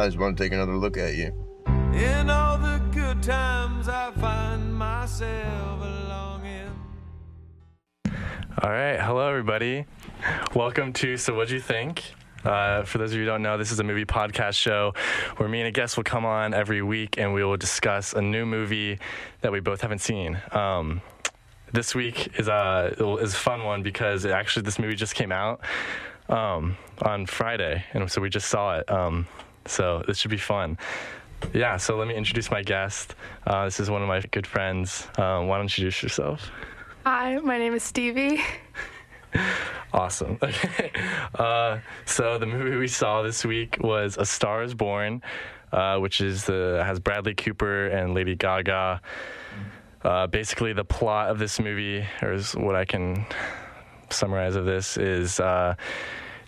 I just want to take another look at you. In all the good times, I find myself longing. All right, hello everybody. Welcome to So What'd You Think? Uh, for those of you who don't know, this is a movie podcast show where me and a guest will come on every week and we will discuss a new movie that we both haven't seen. Um, this week is a is a fun one because it actually this movie just came out um, on Friday, and so we just saw it. Um, so this should be fun. Yeah, so let me introduce my guest. Uh, this is one of my good friends. Um, why don't you introduce yourself? Hi, my name is Stevie. Awesome. Okay. Uh, so the movie we saw this week was A Star Is Born, uh, which is the has Bradley Cooper and Lady Gaga. Uh, basically, the plot of this movie, or is what I can summarize of this, is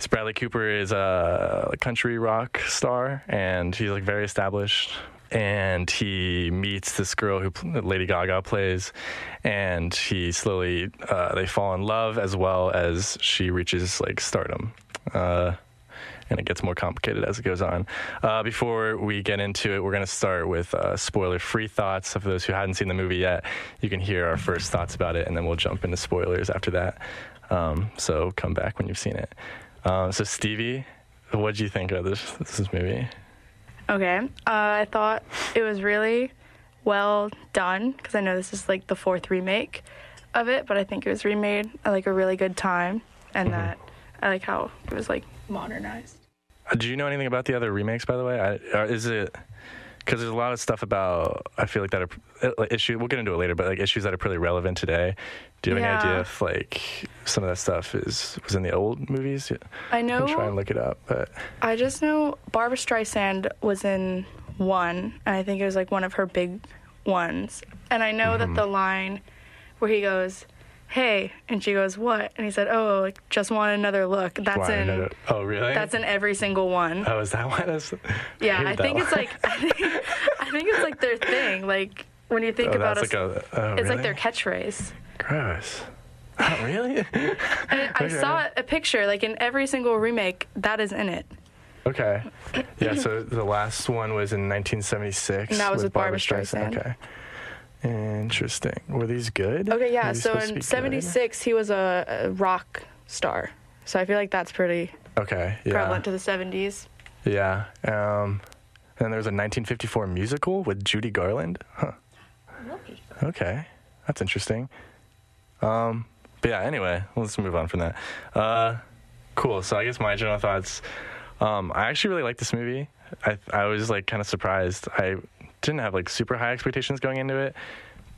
it's Bradley Cooper is a country rock star, and he's like very established. And he meets this girl who Lady Gaga plays, and he slowly uh, they fall in love as well as she reaches like stardom. Uh, and it gets more complicated as it goes on. Uh, before we get into it, we're going to start with uh, spoiler-free thoughts. So for those who hadn't seen the movie yet, you can hear our first thoughts about it, and then we'll jump into spoilers after that. Um, so come back when you've seen it. Um, so Stevie, what did you think of this this movie? Okay, uh, I thought it was really well done because I know this is like the fourth remake of it, but I think it was remade at like a really good time, and Mm-hmm. that I like how it was like modernized. Uh, Do you know anything about the other remakes, by the way? I, or is it because there's a lot of stuff about I feel like that are uh, like, issue. We'll get into it later, but like issues that are pretty relevant today. Do you have any idea if like some of that stuff is was in the old movies? Yeah. I know. try and look it up, but I just know Barbra Streisand was in one, and I think it was like one of her big ones. And I know Mm-hmm. that the line where he goes, "Hey," and she goes, "What?" and he said, "Oh, like, just want another look." That's Why in. another- oh really? That's in every single one. Oh, is that why that's? Yeah, I that think one. it's like I think, I think it's like their thing. Like when you think Oh, about it, like a. Oh, it's like their catchphrase. Gross. Oh, really? And I Okay. saw a picture like in every single remake that is in it. Okay. Yeah, so the last one was in 1976. And that was with Barbra Streisand. Okay. Interesting. Were these good? Okay, yeah. So in '76 he was a, a rock star. So I feel like that's pretty Okay, yeah. prevalent to the '70s. Yeah. Um, and there was a 1954 musical with Judy Garland. Huh. Okay. That's interesting. Um, but yeah, anyway, let's move on from that. Uh, cool. So I guess my general thoughts. Um, I actually really like this movie. I I was like kind of surprised. I didn't have like super high expectations going into it,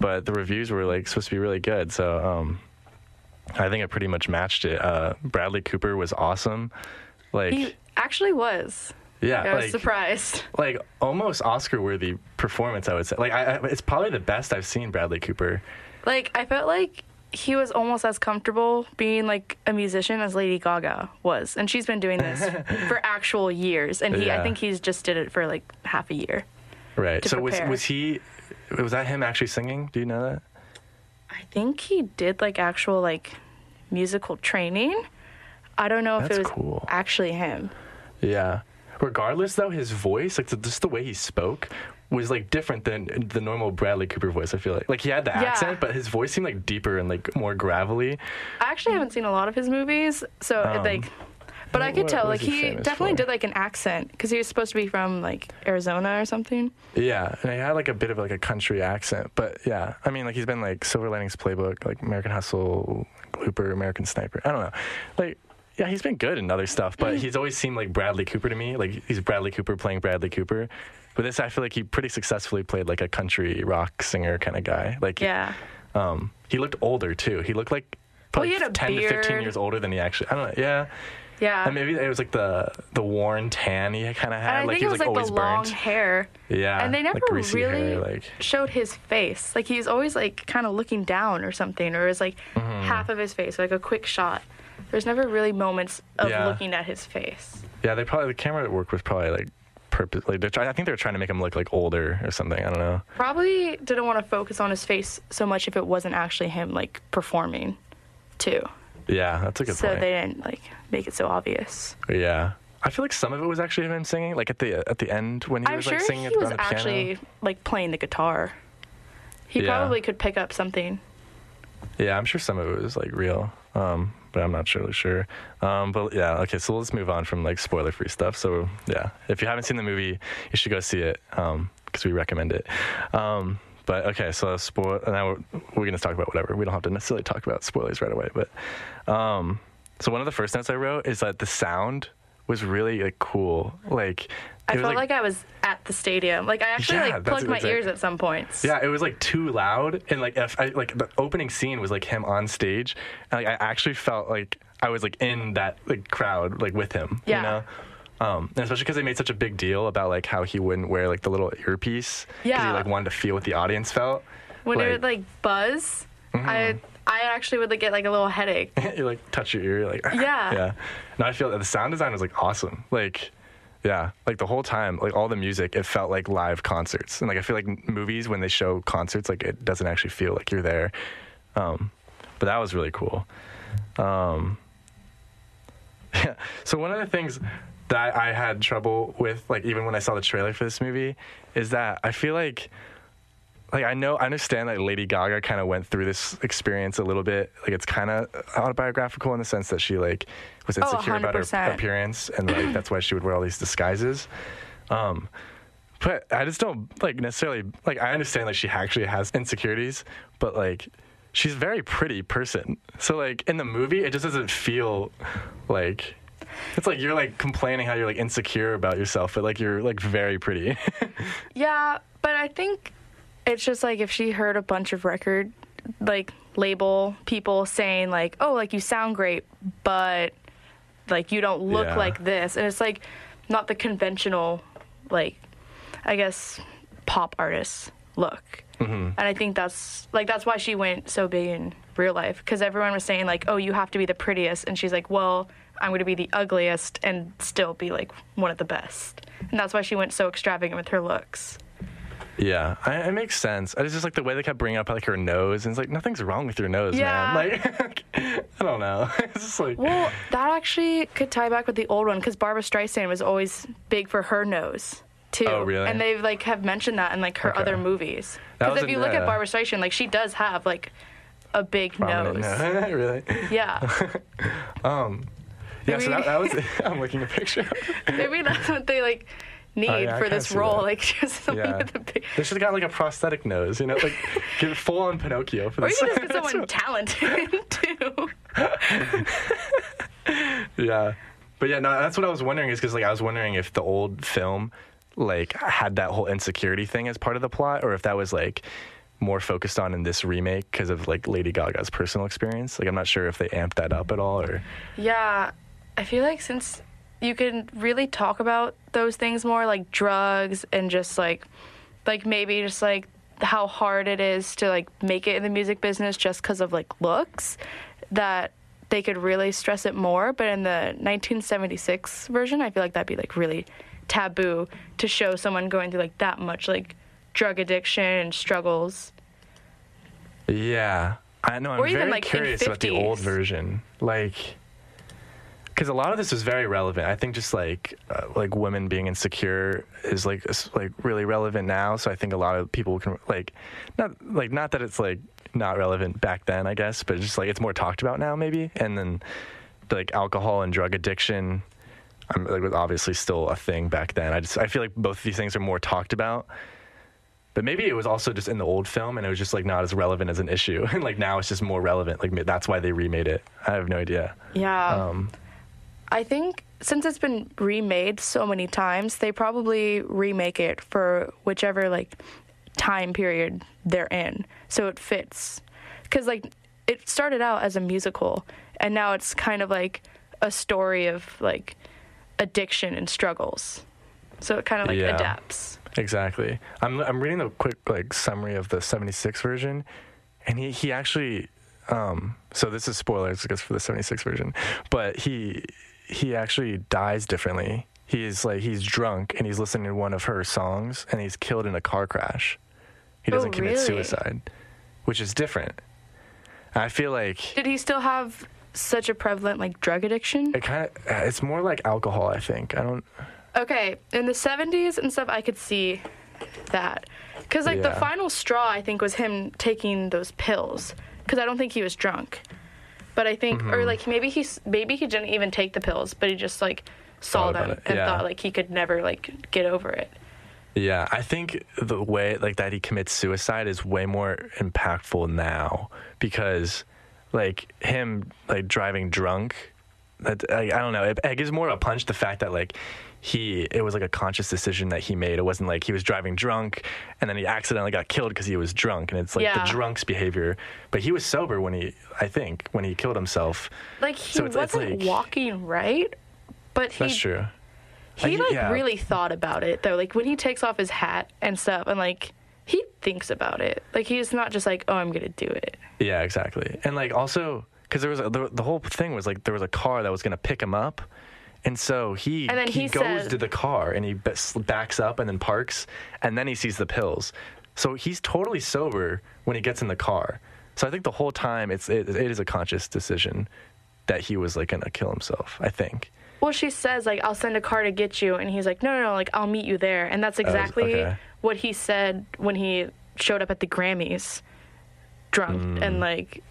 but the reviews were like supposed to be really good. So um, I think it pretty much matched it. Uh, Bradley Cooper was awesome. Like He actually was. yeah, I was like surprised. like almost Oscar worthy performance. I would say. Like I, I, it's probably the best I've seen Bradley Cooper. Like I felt like he was almost as comfortable being like a musician as Lady Gaga was, and she's been doing this for actual years. And he, Yeah. I think he's just did it for like half a year. Right. So was prepare. was he? Was that him actually singing? Do you know that? I think he did like actual like musical training. I don't know if That's it was cool. actually him. Yeah. Regardless, though, his voice, like the, just the way he spoke, was like different than the normal Bradley Cooper voice. I feel like, like he had the Yeah. accent, but his voice seemed like deeper and like more gravelly. I actually haven't seen a lot of his movies, so it, Um, like, but I what- could tell what like he he famous definitely for? did like an accent because he was supposed to be from like Arizona or something. Yeah, and he had like a bit of like a country accent, but yeah, I mean, like he's been like Silver Linings Playbook, like American Hustle, Looper, American Sniper. I don't know, like yeah, he's been good in other stuff, but he's always seemed like Bradley Cooper to me. Like he's Bradley Cooper playing Bradley Cooper. But this, I feel like he pretty successfully played like a country rock singer kind of guy. Like Yeah. um, he looked older too. He looked like probably he had a ten to fifteen years older than he actually. I don't know. Yeah. Yeah. And maybe it was like the the worn tan he kind of And had. I like think he it was was like, like, always the long burnt. hair. Yeah. and they never like really hair, like showed his face. Like he's always like kind of looking down or something, or it's like Mm-hmm. half of his face, like a quick shot. There's never really moments of Yeah. looking at his face. Yeah, they probably the camera work was probably like purposely. They're try, I think they were trying to make him look like older or something. I don't know. Probably didn't want to focus on his face so much if it wasn't actually him like performing, too. Yeah, that's a good so point. So they didn't like make it so obvious. yeah, I feel like some of it was actually him singing, like at the at the end when he I'm was sure like singing he was actually piano. like playing the guitar. He Yeah. probably could pick up something. Yeah, I'm sure some of it was like real, um, but I'm not really sure. Um, but yeah, okay, so let's move on from like spoiler free stuff. So yeah, if you haven't seen the movie, you should go see it because we recommend it. But okay, so spoil. Now we're, we're gonna talk about whatever. We don't have to necessarily talk about spoilers right away. But um, so one of the first notes I wrote is that the sound was really like cool. Like I felt like, I was at the stadium. Like I actually Yeah, like plugged my ears at some points. Yeah, it was like too loud, and like if I like the opening scene was like him on stage, and like I actually felt like I was like in that like crowd like with him. Yeah. You know. Um, and especially because they made such a big deal about like how he wouldn't wear like the little earpiece. Yeah. he like wanted to feel what the audience felt. When it like, would like buzz, I I actually would like get like a little headache. you like touch your ear, like Yeah. yeah. No, I feel that the sound design was like awesome. Like, yeah, like the whole time, like all the music, it felt like live concerts. And like I feel like movies when they show concerts, like it doesn't actually feel like you're there. Um, but that was really cool. Um, yeah. So one of the things that I had trouble with, like even when I saw the trailer for this movie, is that I feel like like I know I understand that Lady Gaga kind of went through this experience a little bit. Like it's kind of autobiographical in the sense that she like was Oh, insecure about her appearance and like that's why she would wear all these disguises. Um, but I just don't like necessarily like I understand like she actually has insecurities, but like she's a very pretty person. So like in the movie, it just doesn't feel like. It's like you're like complaining how you're like insecure about yourself, but like you're like very pretty. Yeah, but I think it's just like if she heard a bunch of record like label people saying like, "Oh, like you sound great, but like you don't look Yeah. like this." And it's like not the conventional like I guess pop artist look. Mm-hmm. And I think that's like that's why she went so big in real life cuz everyone was saying like, "Oh, you have to be the prettiest." And she's like, "Well, I'm going to be the ugliest and still be like one of the best." And that's why she went so extravagant with her looks. Yeah, I, it makes sense. It's just like the way they kept bringing up like her nose, and it's like nothing's wrong with your nose, Yeah. man. Like I don't know. It's just like Well, that actually could tie back with the old one because Barbra Streisand was always big for her nose too. Oh, really? And they've like have mentioned that in like her Okay. other movies. That Because was if you look at uh, Barbra Streisand, like she does have like a big prominent nose. really? Yeah, Yeah. So that, that was. I'm looking at a picture. maybe that's what they like need Oh, yeah, I for kinda this see role. that. Like just someone Yeah. with a big. They should have got like a prosthetic nose, you know, like get full on Pinocchio for Or this. you could just get someone talented too. yeah, but yeah, no, that's what I was wondering is because like I was wondering if the old film like had that whole insecurity thing as part of the plot, or if that was like more focused on in this remake because of like Lady Gaga's personal experience. Like I'm not sure if they amped that up at all, or Yeah, I feel like since you can really talk about those things more, like drugs and just like, like maybe just like how hard it is to like make it in the music business just because of like looks, that they could really stress it more. But in the 1976 version, I feel like that'd be like really taboo to show someone going through like that much like drug addiction and struggles. Yeah, I know. I'm Or very like, curious about the old version, like, because a lot of this is very relevant. I think just like uh, like women being insecure is like is, like really relevant now. So I think a lot of people can like not like not that it's like not relevant back then, I guess, but just like it's more talked about now, maybe. And then like alcohol and drug addiction. I'm, like was obviously still a thing back then. I just I feel like both of these things are more talked about. But maybe it was also just in the old film, and it was just like not as relevant as an issue, and like now it's just more relevant. Like that's why they remade it. I have no idea. Yeah. Um, I think since it's been remade so many times, they probably remake it for whichever like time period they're in, so it fits. Because like it started out as a musical, and now it's kind of like a story of like addiction and struggles. So it kind of like Yeah. adapts. Exactly. I'm I'm reading the quick like summary of the 76 version, and he he actually um so this is spoilers I guess for the 76 version, but he he actually dies differently. He's like he's drunk and he's listening to one of her songs and he's killed in a car crash. He Oh, doesn't commit really? suicide, which is different. I feel like Did he still have such a prevalent like drug addiction? It kind of it's more like alcohol. I think I don't. Okay, in the 70s and stuff, I could see that. Because, like, the final straw, I think, was him taking those pills. Because I don't think he was drunk. But I think, Mm-hmm. or like, maybe he maybe he didn't even take the pills, but he just, like, saw Thought them and yeah. thought, like, he could never, like, get over it. Yeah, I think the way like that he commits suicide is way more impactful now because like him like driving drunk that like, I don't know it, it gives more of a punch the fact that like he it was like a conscious decision that he made it wasn't like he was driving drunk and then he accidentally got killed because he was drunk and it's like Yeah. the drunk's behavior but he was sober when he I think when he killed himself Like, he So it's- it's wasn't like- walking right, but he, that's true he, like, yeah. really thought about it, though. Like, when he takes off his hat and stuff, and, like, he thinks about it. Like, he's not just like, oh, I'm going to do it. Yeah, exactly. And like also because there was a, the, the whole thing was like there was a car that was gonna pick him up, and so he And then he goes said- to the car and he backs up and then parks, and then he sees the pills. So he's totally sober when he gets in the car. So I think the whole time it's it, it is a conscious decision that he was like gonna kill himself. I think. Well, she says like I'll send a car to get you, and he's like, no, no, no, like I'll meet you there, and that's exactly okay. what he said when he showed up at the Grammys, drunk Mm. and like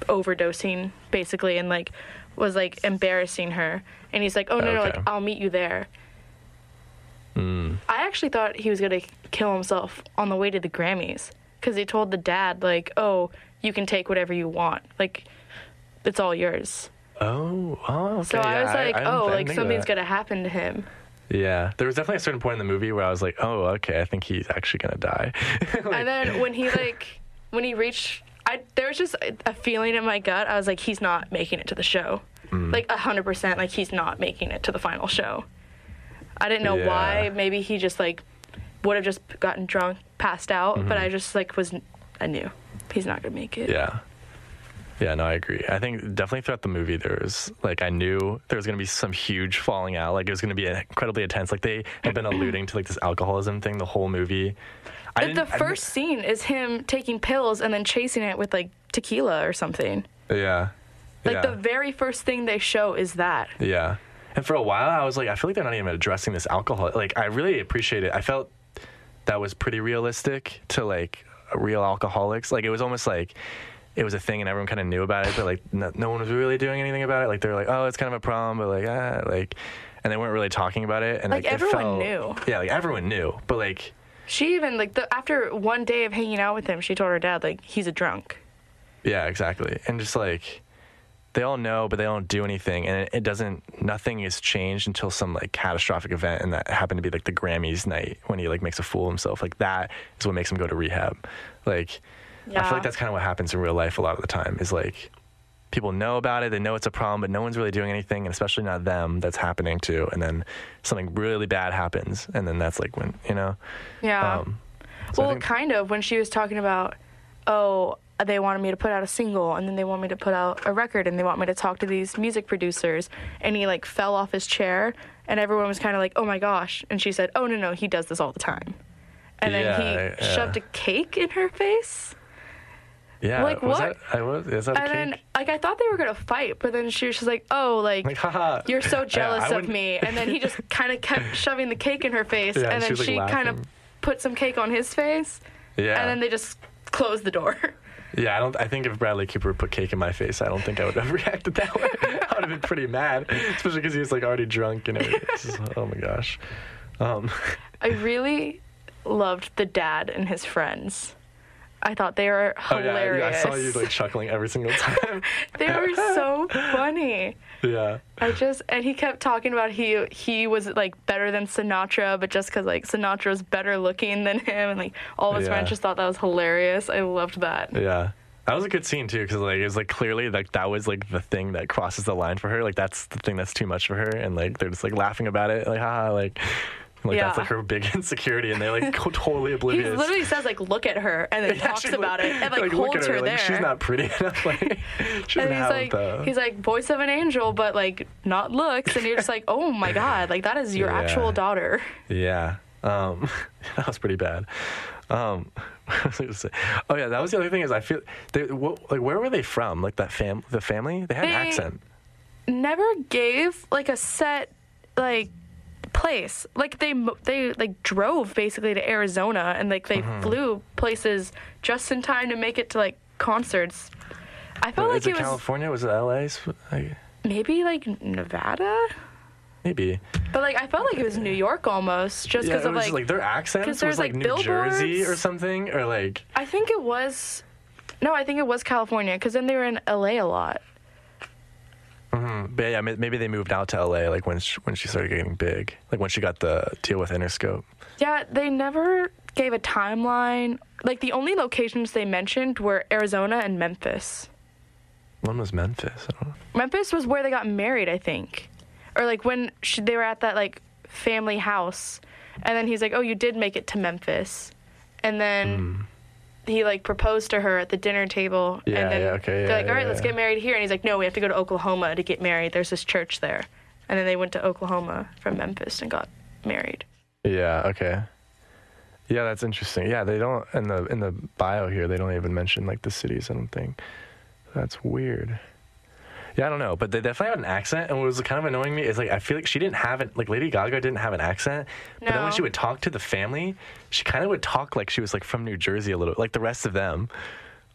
overdosing basically, and like was like embarrassing her, and he's like, oh no, no, like I'll meet you there. Mm. I actually thought he was gonna kill himself on the way to the Grammys because he told the dad like, oh, you can take whatever you want, like it's all yours. Oh, oh, okay. So I yeah, was like, I didn't- I oh, like something's that. gonna happen to him. Yeah, there was definitely a certain point in the movie where I was like, oh, okay, I think he's actually gonna die. Like- and then when he like when he reached I there was just a- feeling in my gut. I was like, he's not making it to the show. Mm. Like a hundred percent, like he's not making it to the final show. I didn't know Yeah. why. Maybe he just like would have just gotten drunk, passed out. Mm-hmm. But I just like was I knew he's not gonna make it. Yeah. Yeah, no, I agree. I think definitely throughout the movie, there was like I knew there was going to be some huge falling out. Like it was going to be incredibly intense. Like they had been alluding to like this alcoholism thing the whole movie. I the first scene is him taking pills and then chasing it with like tequila or something. yeah, Like yeah, the very first thing they show is that. yeah. And for a while, I was like, I feel like they're not even addressing this alcohol. Like I really appreciate it. I felt that was pretty realistic to like real alcoholics. Like it was almost like it was a thing and everyone kind of knew about it, but like no, no one was really doing anything about it. Like they're like, oh, it's kind of a problem, but like ah, like, and they weren't really talking about it. And Like, like, it everyone felt- knew. Yeah, like everyone knew, but like She even like the after one day of hanging out with him, she told her dad like he's a drunk. Yeah, exactly. And just like they all know, but they don't do anything, and it, it doesn't. Nothing is changed until some like catastrophic event, and that happened to be like the Grammys night when he like makes a fool of himself. Like that is what makes him go to rehab. Like I feel like that's kind of what happens in real life a lot of the time. Is like people know about it, they know it's a problem, but no one's really doing anything, and especially not them. That's happening to, and then something really bad happens, and then that's like when you know. Yeah. Um, so well, think- kind of when she was talking about, oh, they wanted me to put out a single and then they want me to put out a record and they want me to talk to these music producers and he like fell off his chair and everyone was kind of like, oh my gosh, and she said, oh no no, he does this all the time, and then he yeah. shoved a cake in her face. Yeah, like, was what? that? I was. Is that And then, like, I thought they were gonna fight, but then she was just like, "Oh, like, Like, haha. you're so jealous of wouldn't- me." And then he just kind of kept shoving the cake in her face, Yeah, and she then like, she kind of put some cake on his face, Yeah. and then they just closed the door. Yeah, I don't. I think if Bradley Cooper put cake in my face, I don't think I would have reacted that way. I would have been pretty mad, especially because he was like already drunk and everything. Just- oh my gosh. Um, I really loved the dad and his friends. I thought they were hilarious. oh yeah, I saw you like chuckling every single time. they were so funny. yeah, I just and he kept talking about he he was like better than Sinatra, but just because like Sinatra was better looking than him, and like all of his Yeah. friends just thought that was hilarious. I loved that. yeah. That was a good scene too, because like it was like clearly like that was like the thing that crosses the line for her. Like that's the thing that's too much for her, and like they're just like laughing about it, like haha, like. Like that's like her big insecurity, and they're like totally He oblivious. literally says like, "Look at her," and then Yeah, talks about it and like, look holds her, her, there. like, She's not pretty enough. Like she and he's like, the. he's like voice of an angel, but like not looks, and you're just like, oh my god, like that is your Yeah. actual daughter. Yeah. Um, that was pretty bad. Um, what was I gonna say? oh yeah, that was the other thing is I feel they what, like where were they from? Like that fam the family they had an accent. Never gave like a set like place. Like they they like drove basically to Arizona and like they Mm-hmm. flew places just in time to make it to like concerts. I felt like is it, it was California? Was it LA? Like, maybe like Nevada, maybe. but like I felt like it was New York almost, just because it of was like, like, their accents was like, like, New Jersey or something, or like I think it was. No, I think it was California because then they were in LA a lot. But yeah, maybe they moved out to LA like when she, when she started getting big, like when she got the deal with Interscope. Yeah, they never gave a timeline. Like the only locations they mentioned were Arizona and Memphis. When was Memphis? I don't know. Memphis was where they got married, I think, or like when she, they were at that like family house, and then he's like, "Oh, you did make it to Memphis," and then. Hmm. He like proposed to her at the dinner table, Yeah, and then yeah, okay, they're like, "All right, yeah, let's get married here." And he's like, "No, we have to go to Oklahoma to get married. There's this church there," and then they went to Oklahoma from Memphis and got married. Yeah. Okay. Yeah, that's interesting. Yeah, they don't in the in the bio here. They don't even mention like the cities. I don't think. That's weird. Yeah, I don't know, but they definitely have an accent, and what was kind of annoying me is like I feel like she didn't have it. Like Lady Gaga didn't have an accent, but then when she would talk to the family, she kind of would talk like she was like from New Jersey a little, like the rest of them.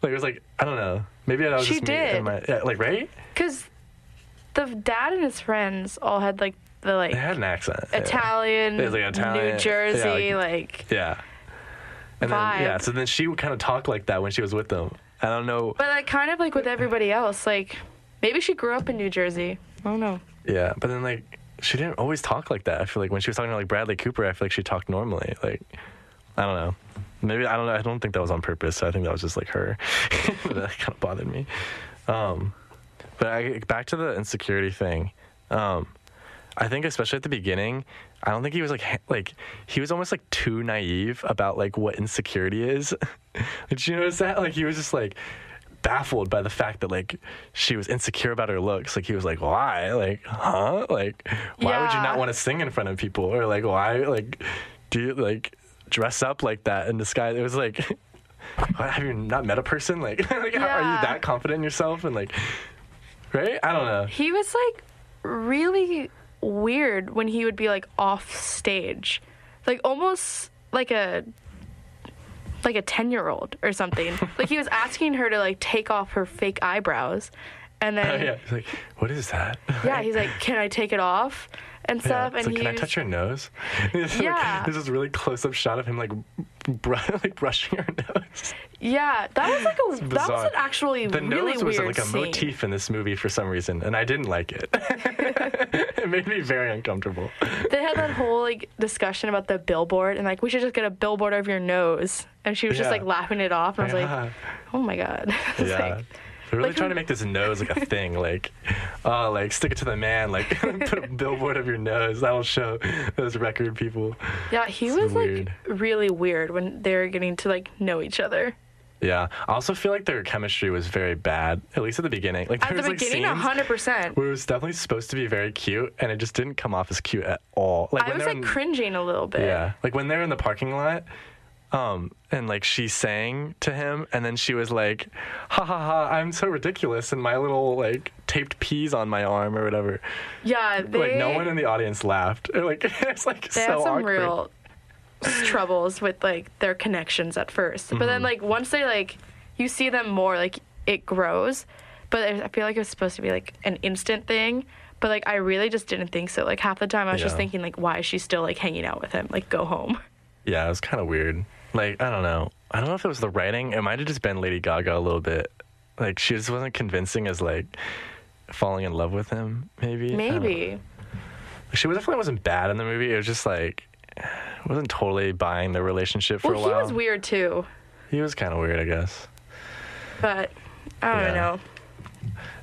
Like it was like I don't know, maybe I was She just did. my- yeah, like right? Cause the dad and his friends all had like the like They had an accent. Italian, It was, like, Italian, New Jersey, yeah, like, Yeah. And then yeah, so then she would kind of talk like that when she was with them. I don't know. But like kind of like with everybody else, like maybe she grew up in New Jersey. I don't know. Yeah, but then like she didn't always talk like that. I feel like when she was talking to like Bradley Cooper, I feel like she talked normally. Like I don't know. Maybe I don't know. I don't think that was on purpose. So I think that was just like her. that kind of bothered me. Um, but I, back to the insecurity thing. Um, I think especially at the beginning, I don't think he was like like he was almost like too naive about like what insecurity is. Did you notice that? Like he was just like baffled by the fact that like she was insecure about her looks. Like he was like, why? Like, huh? Like, why would you not want to sing in front of people? Or like, why? Like, do you like dress up like that in disguise? It was like. Have you not met a person? Like, like how, are you that confident in yourself? And like, right? I don't know. He was like really weird when he would be like off stage, like almost like a like a 10 year old or something. like he was asking her to like take off her fake eyebrows. And Oh, then yeah. He's like, what is that? yeah, he's like, "Can I take it off?" And Yeah. stuff. It's and like, he can I touch your nose? Like- Yeah. there's this really close up shot of him like, br- like brushing her nose. Yeah, that was like a that was an actually The really nose was weird like a scene. motif in this movie for some reason, and I didn't like it. it made me very uncomfortable. They had that whole like discussion about the billboard and like we should just get a billboard over your nose, and she was just like laughing it off, and I was Yeah. like, "Oh my god!" Yeah. like, They're really like, trying to make this nose like a thing, like, uh, like stick it to the man, like put a billboard of your nose. That'll show those record people. yeah, he So was weird. like really weird when they were getting to like know each other. Yeah, I also feel like their chemistry was very bad, at least at the beginning. Like there At the was beginning, like hundred percent. where it was definitely supposed to be very cute, and it just didn't come off as cute at all. Like I was like in- cringing a little bit. Yeah, like when they're in the parking lot, um, and like she sang to him, and then she was like, "Ha ha ha! I'm so ridiculous," and my little like taped peas on my arm or whatever. Yeah, they like no one in the audience laughed. Or, like it's like they so had some awkward. real troubles with like their connections at 1st but Mm-hmm. then like once they like you see them more like it grows but I I feel like it was supposed to be like an instant thing but like I really just didn't think so like half the time I was just thinking like why is she still like hanging out with him like go home Yeah, it was kind of weird. Like I don't know. I don't know if it was the writing. It might have just been Lady Gaga a little bit. Like she just wasn't convincing as like falling in love with him. Maybe. I don't know. maybe She was definitely wasn't bad in the movie. It was just like wasn't totally buying the relationship for well a he while. was weird too He was kind of weird, I guess. but I don't Yeah. know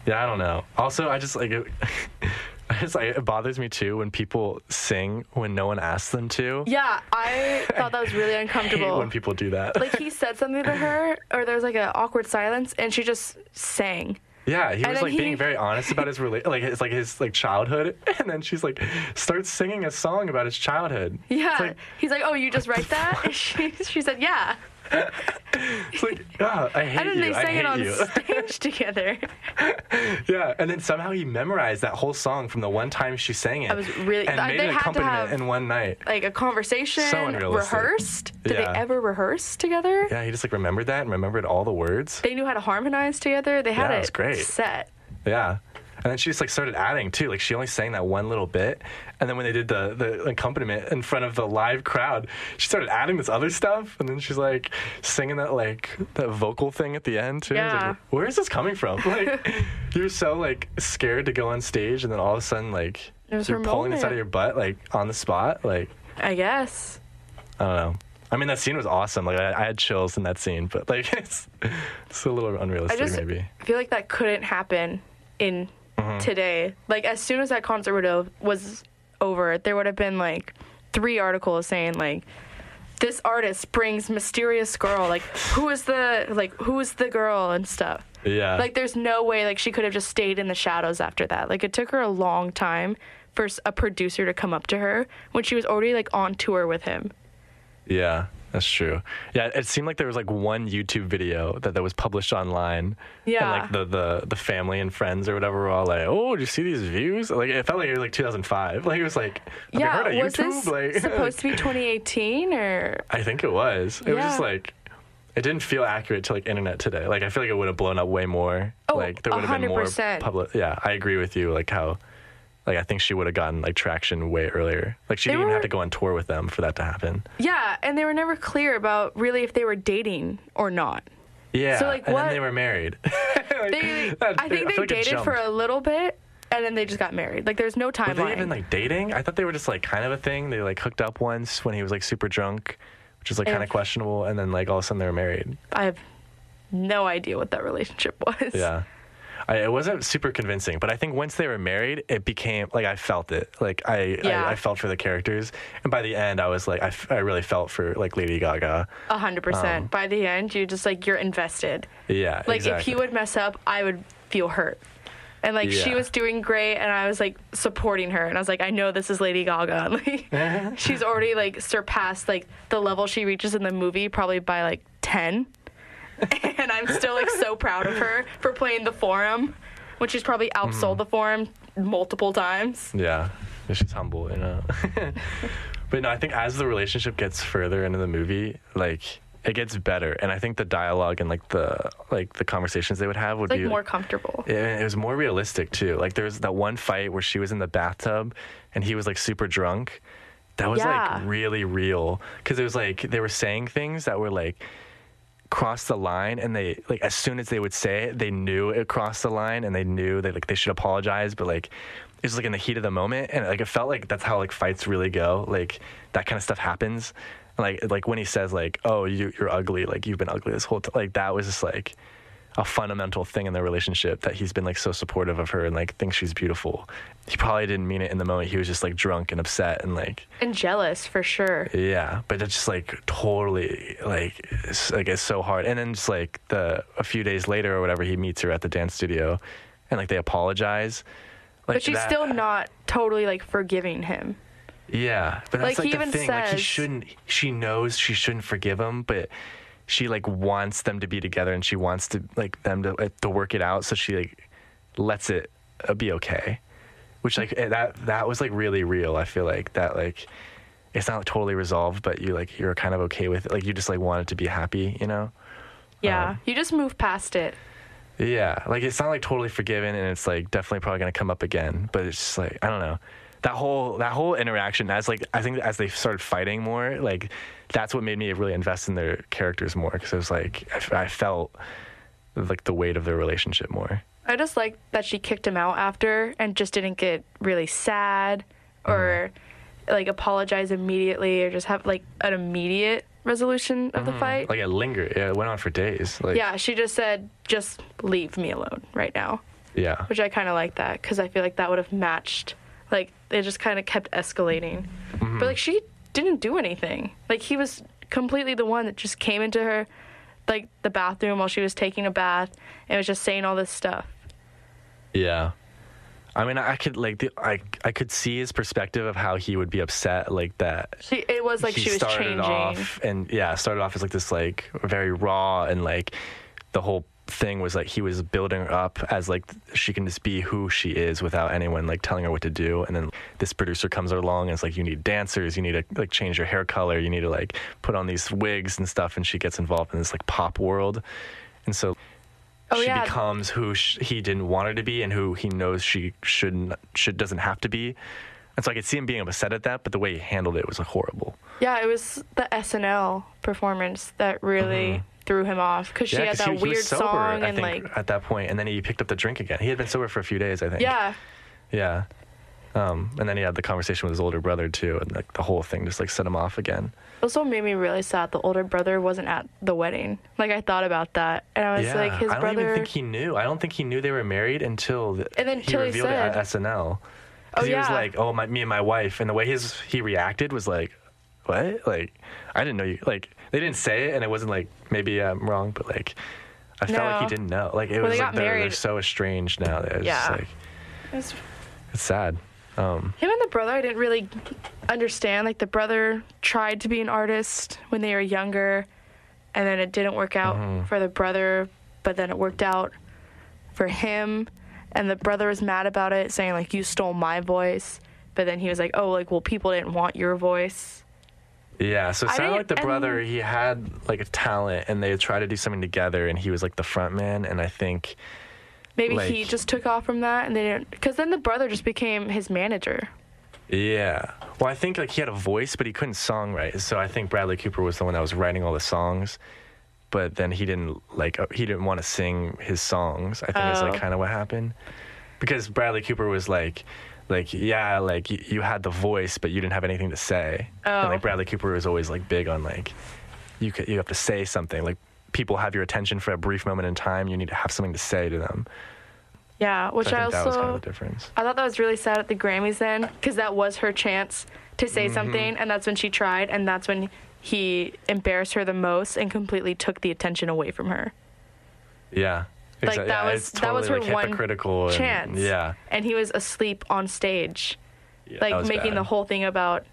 Yeah, I don't know. Also, I just like it. I just like it bothers me too when people sing when no one asks them to. yeah I thought that was really uncomfortable when people do that. like he said something to her or there was like an awkward silence and she just sang Yeah, he And was like being very honest about his rela- like his like his like childhood, and then she's like starts singing a song about his childhood. Yeah. like, He's like, oh, you just write that? And she, she said, yeah. It's like ah, I hate And then you. they sang it on you. stage together. yeah, and then somehow he memorized that whole song from the one time she sang it. I was really- and I- made they an had to accompaniment have- in one night. Like a conversation, So unrealistic. rehearsed. Did Yeah. they ever rehearse together? Yeah, he just like remembered that and remembered all the words. They knew how to harmonize together. They had Yeah, it it was great. set. Yeah. And then she just like started adding too. Like she only sang that one little bit, and then when they did the the accompaniment in front of the live crowd, she started adding this other stuff, and then she's like singing that like that vocal thing at the end too. I Yeah. like, where is this coming from? Like you're so like scared to go on stage, and then all of a sudden like you're pulling this out of your butt like on the spot. Like I guess. I don't know. I mean that scene was awesome. Like I, I had chills in that scene, but like it's it's a little I unrealistic just maybe. I feel like that couldn't happen in Mm-hmm. today. Like as soon as that concert would have, was over, there would have been like three articles saying like this artist brings mysterious girl. Like who is the like who is the girl and stuff. Yeah. Like there's no way like she could have just stayed in the shadows after that. Like it took her a long time for a producer to come up to her when she was already like on tour with him. Yeah, that's true. Yeah, it seemed like there was like one YouTube video that, that was published online. Yeah. And like the, the the family and friends or whatever were all like, "Oh, did you see these views?" Like it felt like it was like 2005. Like it was like, have you yeah, heard of was YouTube? this like supposed to be 2018 or I think it was. It was just like it didn't feel accurate to like internet today. Like I feel like it would have blown up way more. Oh, like there would have been more 100%. public. Yeah, I agree with you. Like how. Like I think she would have gotten like traction way earlier. Like she They didn't even have to go on tour with them for that to happen. Yeah, and they were never clear about really if they were dating or not. Yeah. So like, and what- then they were married. Like, They, that- I think they like dated for a little bit, and then they just got married. Like there's no timeline. Were they even like dating? I thought they were just like kind of a thing. They like hooked up once when he was like super drunk, which is like kind of questionable. And then like all of a sudden they were married. I have no idea what that relationship was. Yeah. I, it wasn't super convincing, but I think once they were married, it became like I felt it. Like I, Yeah. I, I felt for the characters, and by the end, I was like, I, f- I really felt for like Lady Gaga. A hundred percent. Um, By the end, you just like you're invested. Yeah, Like exactly. if he would mess up, I would feel hurt. And like she was doing great, and I was like supporting her, and I was like, I know this is Lady Gaga. Like she's already like surpassed like the level she reaches in the movie probably by like ten. and I'm still like so proud of her for playing the Forum, when she's probably outsold Mm-hmm. the Forum multiple times. Yeah, she's humble, you know. but no, I think as the relationship gets further into the movie, like it gets better, and I think the dialogue and like the like the conversations they would have would Like be more comfortable. it, it was more realistic too. Like there was that one fight where she was in the bathtub and he was like super drunk. That was Yeah. like really real because it was like they were saying things that were like crossed the line and they like as soon as they would say it they knew it crossed the line and they knew that like they should apologize but like it was like in the heat of the moment and like it felt like that's how like fights really go like that kind of stuff happens. Like like when he says like oh you you're ugly like you've been ugly this whole time like that was just like a fundamental thing in their relationship that he's been like so supportive of her and like thinks she's beautiful. He probably didn't mean it in the moment. He was just like drunk and upset and like And jealous for sure. yeah, but it's just like totally like it's, like it's so hard. And then just like the a few days later or whatever, he meets her at the dance studio, and like they apologize. Like But she's that- still not totally like forgiving him. Yeah, but that's Like, like, he the even thing. Like he says- shouldn't. She knows she shouldn't forgive him, but she like wants them to be together, and she wants to like them to like, to work it out. So she like lets it uh, be okay. Which like eh, that that was like really real. I feel like that like it's not totally resolved, but you like you're kind of okay with it. Like you just like want it to be happy, you know. Yeah. Um, you just move past it. Yeah, like it's not like totally forgiven, and it's like definitely probably gonna come up again. But it's just like I don't know, that whole that whole interaction as like I think as they started fighting more, like that's what made me really invest in their characters more because it was like I, I felt like the weight of their relationship more. I just like that she kicked him out after and just didn't get really sad or Mm-hmm. like apologize immediately or just have like an immediate resolution of the fight. Mm-hmm. Like it lingered. Yeah, it went on for days. Like yeah, she just said, just leave me alone right now, yeah, which I kind of like that because I feel like that would have matched. Like, it just kind of kept escalating. Mm-hmm. But like, she didn't do anything. Like, he was completely the one that just came into her, like, the bathroom while she was taking a bath and was just saying all this stuff. Yeah. I mean, I could like the, I I could see his perspective of how he would be upset like that. She, it was like he she was started changing. off and yeah, started off as like this like very raw and like the whole thing was like he was building her up as like she can just be who she is without anyone like telling her what to do. And then this producer comes along and it's like you need dancers. You need to like change your hair color. You need to like put on these wigs and stuff. And she gets involved in this like pop world. And so Oh, she yeah. becomes who sh- he didn't want her to be and who he knows she shouldn't should doesn't have to be. And so I could see him being upset at that but the way he handled it was like, horrible. Yeah, it was the SNL performance that really mm-hmm. Threw him off because she had that he, he weird was sober, song I and think, like at that point, and then he picked up the drink again. He had been sober for a few days, I think. yeah, Yeah. Um, and then he had the conversation with his older brother too, and like the whole thing just like set him off again. also made me really sad. The older brother wasn't at the wedding. Like I thought about that, and I was yeah. like, his brother. I don't brother. even think he knew. I don't think he knew they were married until the, And then he till he revealed it at SNL. Oh, he was like, "Oh, my, me and my wife," and the way his he reacted was like, "What? Like, I didn't know you." Like, they didn't say it, and it wasn't like maybe I'm wrong, but like, I felt like he didn't know. Like, it Well, was they like got they're, they're married- so estranged now. That it's just Yeah. like It was- it's sad. Um, him and the brother, I didn't really understand. Like the brother tried to be an artist when they were younger, and then it didn't work out Mm-hmm. for the brother. But then it worked out for him, and the brother was mad about it, saying like you stole my voice. But then he was like, oh, like well, people didn't want your voice. Yeah, so it sounded like the brother he had like a talent, and they tried to do something together, and he was like the front man, and I think Maybe he just took off from that, and they didn't. Because then the brother just became his manager. yeah, well, I think like he had a voice, but he couldn't songwrite, so I think Bradley Cooper was the one that was writing all the songs, but then he didn't like uh, he didn't want to sing his songs. I think is like Oh. kind of what happened, because Bradley Cooper was like. Like yeah, like y- you had the voice, but you didn't have anything to say. And Oh. like Bradley Cooper was always like big on like you could, you have to say something. Like people have your attention for a brief moment in time. You need to have something to say to them. Yeah, which So I I, think that also was kind of the difference. I thought that was really sad at the Grammys then, because that was her chance to say Mm-hmm. something, and that's when she tried, and that's when he embarrassed her the most and completely took the attention away from her. Yeah. Like that yeah, was it's that was her totally, like, one hypocritical and- chance. yeah. and he was asleep on stage, Yeah, like making bad. the whole thing about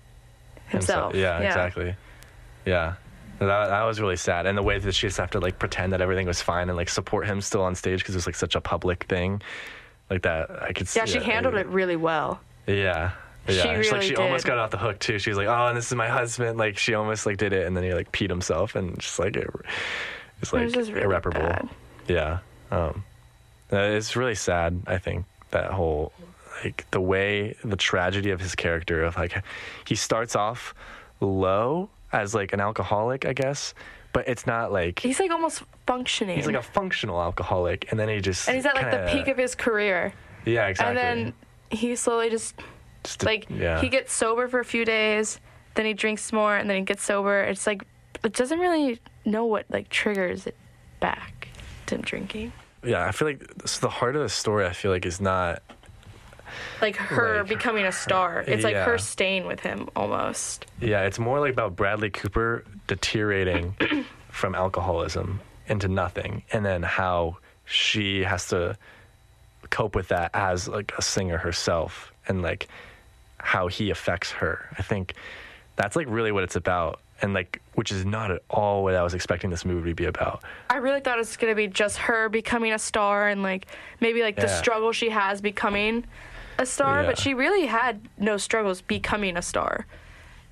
himself. Yeah, exactly. Yeah. That, that was really sad. And the way that she just have to like pretend that everything was fine and like support him still on stage because it was like such a public thing. Like that, I could see. Yeah, she handled it really well. Yeah. Yeah, She It's like really she almost got off the hook too. She was like, "Oh, and this is my husband." Like she almost like did it, and then he like peed himself, and just like it, it's like just really irreparable. bad. Yeah, um, uh, it's really sad. I think that whole like the way the tragedy of his character of like he starts off low as like an alcoholic, I guess, but it's not like He's like almost functioning. he's like a functional alcoholic, and then he just and he's at like kinda- the peak of his career. yeah, exactly. And then he slowly just Just a- like yeah. he gets sober for a few days, then he drinks more, and then he gets sober. It's like it doesn't really know what like triggers it back to drinking. yeah, I feel like so the heart of the story. I feel like is not Like her Like, becoming a star. It's like her staying with him almost. Yeah, it's more like about Bradley Cooper deteriorating from alcoholism into nothing, and then how she has to cope with that as like a singer herself, and like how he affects her. I think that's like really what it's about, and like which is not at all what I was expecting this movie to be about. I really thought it was gonna be just her becoming a star and like maybe like the Yeah. struggle she has becoming a star, Yeah. but she really had no struggles becoming a star.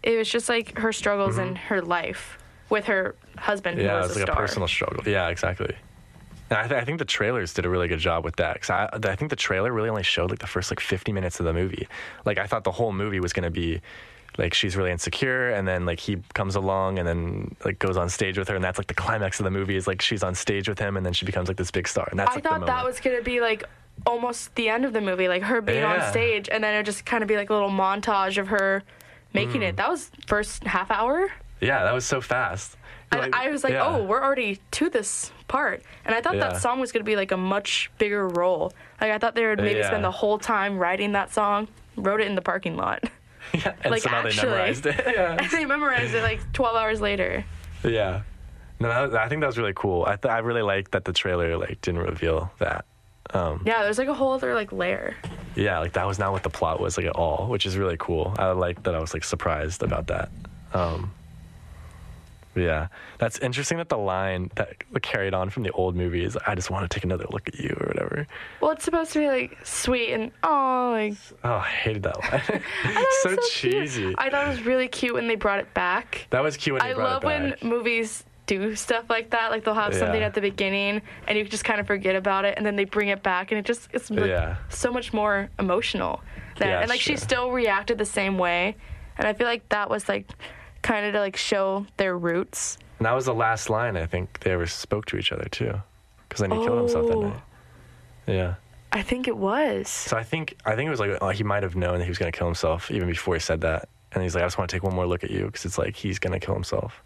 It was just like her struggles in her life with her husband who Mm-hmm. Yeah, it was a like star. a personal struggle. Yeah, exactly. And I, th- I think the trailers did a really good job with that because I, I think the trailer really only showed like the first like 50 minutes of the movie. Like I thought the whole movie was gonna be like she's really insecure and then like he comes along and then like goes on stage with her and that's like the climax of the movie is like she's on stage with him and then she becomes like this big star and that's I like the thought that was gonna be like almost the end of the movie, like her being Yeah. on stage, and then it just kind of be like a little montage of her making Mm. it. That was first half hour, yeah that was so fast. and I was like, yeah. oh, we're already to this part, and I thought Yeah. that song was gonna be like a much bigger role. Like I thought they would maybe Yeah. spend the whole time writing that song, wrote it in the parking lot, yeah. and like, so now actually. they memorized it. yeah. they memorized it like 12 hours later. Yeah. No, that, I think that was really cool. I th- I really liked that the trailer like didn't reveal that. Um, Yeah, there's like a whole other like layer. yeah, like that was not what the plot was like at all, which is really cool. I like that I was like surprised about that. Um, yeah, that's interesting that the line that carried on from the old movie is "I just want to take another look at you" or whatever. Well, it's supposed to be like sweet and oh, like Oh, I hated that line. Thought so, cheesy. Cute. I thought it was really cute when they brought it back. that was cute when they I love when movies do stuff like that. Like they'll have something Yeah. at the beginning and you just kind of forget about it, and then they bring it back, and it just it's like Yeah. so much more emotional. Then. Yeah, and like it's she still reacted the same way, and I feel like that was like kind of to like show their roots. And that was the last line I think they ever spoke to each other too, because then he killed himself that Oh. night. Yeah. I think it was. So I think I think it was like oh, he might have known that he was gonna kill himself even before he said that, and he's like, I just want to take one more look at you because it's like he's gonna kill himself.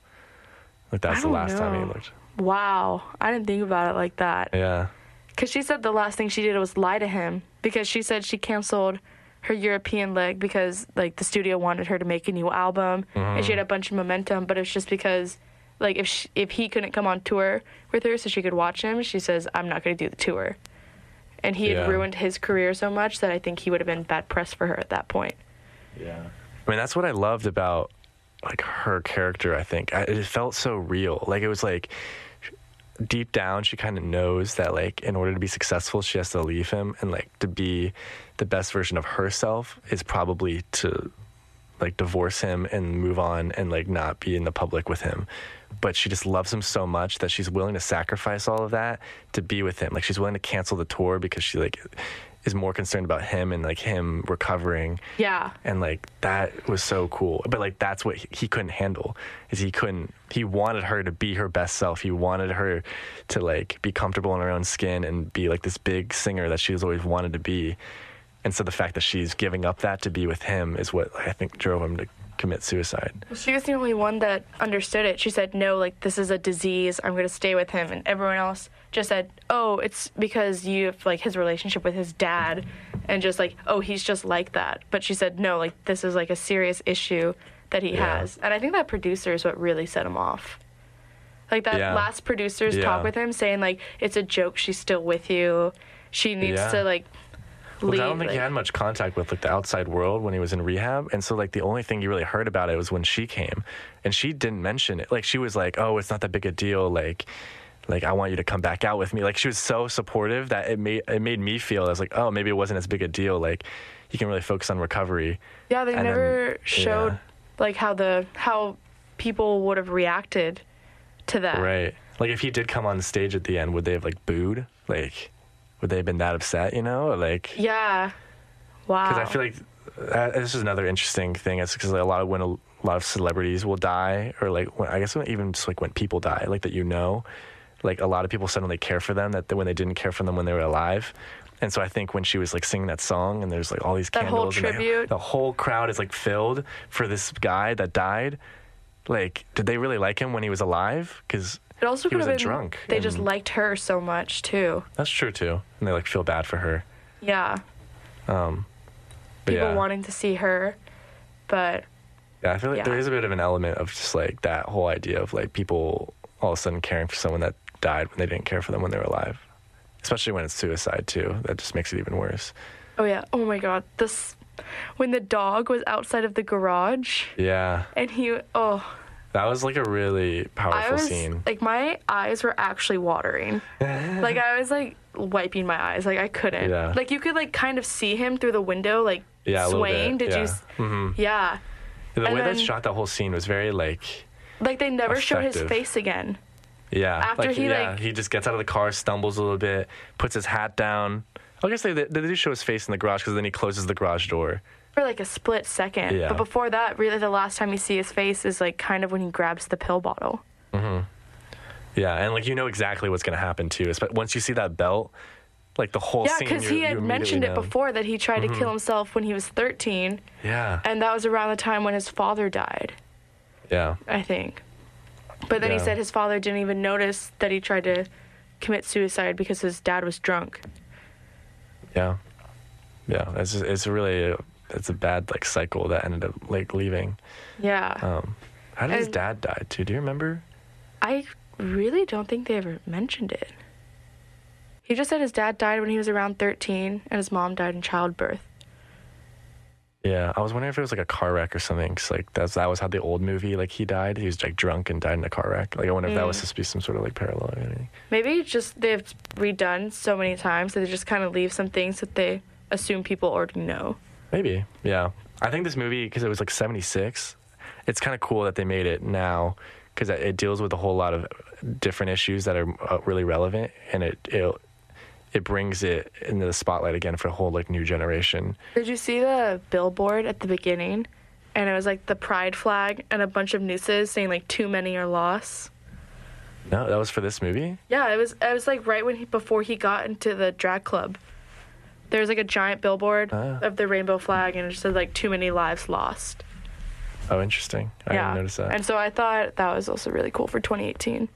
Like that's the last time he looked. Wow, I didn't think about it like that. Yeah. Because she said the last thing she did was lie to him because she said she canceled her European leg because like the studio wanted her to make a new album and she mm-hmm. had a bunch of momentum, but it's just because like if she, if he couldn't come on tour with her so she could watch him, she says I'm not going to do the tour. And he had Yeah. ruined his career so much that I think he would have been bad press for her at that point. Yeah. I mean, that's what I loved about like her character. I think I, it felt so real. Like it was like deep down, she kind of knows that like in order to be successful, she has to leave him, and like to be the best version of herself is probably to like divorce him and move on and like not be in the public with him. But she just loves him so much that she's willing to sacrifice all of that to be with him. Like she's willing to cancel the tour because she like is more concerned about him and like him recovering Yeah. and like that was so cool but like that's what he, he couldn't handle is he couldn't he wanted her to be her best self he wanted her to like be comfortable in her own skin and be like this big singer that she's always wanted to be and so the fact that she's giving up that to be with him is what i think drove him to commit suicide Well, She was the only one that understood it. She said, "No, like this is a disease. I'm going to stay with him." And everyone else just said, "Oh, it's because you have like his relationship with his dad." And just like, "Oh, he's just like that." But she said, "No, like this is like a serious issue that he Yeah. has." And I think that producer is what really set him off. Like that Yeah. last producer's Yeah. talk with him saying like, "It's a joke. She's still with you. She needs to like Well, leave." I don't think he had much contact with like the outside world when he was in rehab, and so like the only thing you really heard about it was when she came, and she didn't mention it. Like she was like, "Oh, it's not that big a deal." Like, like I want you to come back out with me. Like she was so supportive that it made it made me feel I was like, "Oh, maybe it wasn't as big a deal." Like you can really focus on recovery. Yeah, they And then- never showed yeah. Like how the how people would have reacted to that. Right. Like if he did come on stage at the end, would they have like booed? Like, would they have been that upset? You know, or like. Yeah. Wow. because I feel like uh, this is another interesting thing. It's because like, a lot of when a lot of celebrities will die, or like when, I guess when, even just like when people die, like that you know, like a lot of people suddenly care for them that when they didn't care for them when they were alive. And so I think when she was like singing that song, and there's like all these That whole candles, and the- whole crowd is like filled for this guy that died. Like, did they really like him when he was alive? Because it also he could was have a been drunk. they just liked her so much too. that's true too, and they like feel bad for her. Yeah. Um, People yeah. wanting to see her, but Yeah, I feel like there Yeah. is a bit of an element of just like that whole idea of like people all of a sudden caring for someone that died when they didn't care for them when they were alive. Especially when it's suicide too. That just makes it even worse. oh yeah, oh my god, this when the dog was outside of the garage Yeah. and he oh That was like a really I powerful was scene. like my eyes were actually watering. like I was like wiping my eyes. Like I couldn't. Yeah. Like you could like kind of see him through the window like Yeah, swaying. Did you yeah. s- Mhm. Yeah. the and way they then- shot that whole scene was very like Like they never show his face again. Yeah. After like, he, yeah, like- he just gets out of the car, stumbles a little bit, puts his hat down. I guess they, they, they do show his face in the garage because then he closes the garage door. For like a split second. Yeah. But before that, really the last time you see his face is like kind of when he grabs the pill bottle. Mm-hmm. Yeah, and like you know exactly what's gonna happen too. But Once you see that belt, like the whole Yeah, scene. because he had mentioned it know. Mm-hmm. before that he tried to kill himself when he was 13, Yeah, and that was around the time when his father died, yeah, I think. But then he said his father didn't even notice that he tried to commit suicide because his dad was drunk. yeah, yeah. It's just, it's really it's a bad like cycle that ended up like leaving. Yeah. Um, how did his dad die too? Do you remember? I really don't think they ever mentioned it. He just said his dad died when he was around 13 and his mom died in childbirth. Yeah, I was wondering if it was like a car wreck or something. Cause like that's that was how the old movie like he died. He was like drunk and died in a car wreck. Like I wonder if that was supposed to be some sort of like parallel or anything. Maybe it's just they've redone so many times that they just kind of leave some things that they assume people already know. Maybe. Yeah. I think this movie because it was like '76. It's kind of cool that they made it now because it deals with a whole lot of different issues that are uh, really relevant, and it it it brings it into the spotlight again for a whole like new generation. Did you see the billboard at the beginning? And it was like the pride flag and a bunch of nooses saying like too many are lost. No, that was for this movie. Yeah, it was. It was like right when he before he got into the drag club. There was like a giant billboard Ah. of the rainbow flag, and it just said like "Too many lives lost." Oh, interesting. I yeah, didn't notice that. and so I thought that was also really cool for 2018.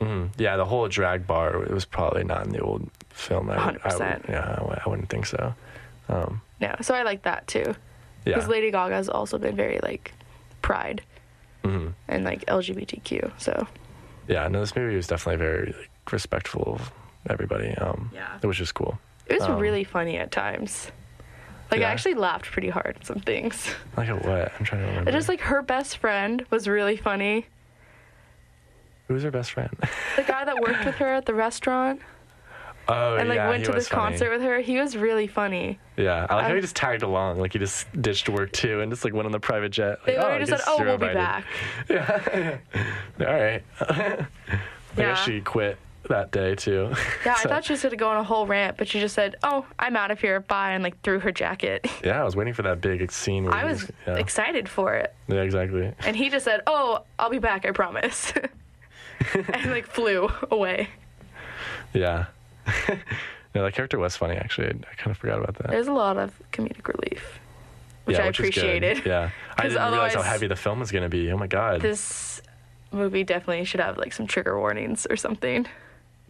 Mhm. Yeah, the whole drag bar it was probably not in the old film. I, would- I would, 100%. yeah, I would- I wouldn't think so. Um, Yeah, so I like that too. yeah. Because Lady Gaga's also been very like pride Mhm. and like LGBTQ. So Yeah, no, this movie was definitely very like, respectful of everybody. Um, Yeah. which is cool. it was Um, really funny at times. Like Yeah. I actually laughed pretty hard at some things. Like at what? I'm trying to remember. It just like her best friend was really funny. Who's her best friend? The guy that worked with her at the restaurant oh, and like yeah, went to this funny. concert with her, he was really funny. Yeah, I like how he um, just tagged along. Like he just ditched work too and just like went on the private jet. They like, literally I oh, just said, "Oh, we'll be back." Yeah. All right. I Yeah. guess she quit that day too. Yeah, I thought she was gonna go on a whole rant, but she just said, "Oh, I'm out of here. Bye," and like threw her jacket. Yeah, I was waiting for that big scene. Where I he was yeah. excited for it, yeah, exactly. and he just said, "Oh, I'll be back. I promise," and like flew away. Yeah. no, that character was funny actually. I, I kind of forgot about that. There's a lot of comedic relief, which yeah, I which appreciated. Yeah, I didn't realize how heavy the film was gonna be. Oh my god. This movie definitely should have like some trigger warnings or something.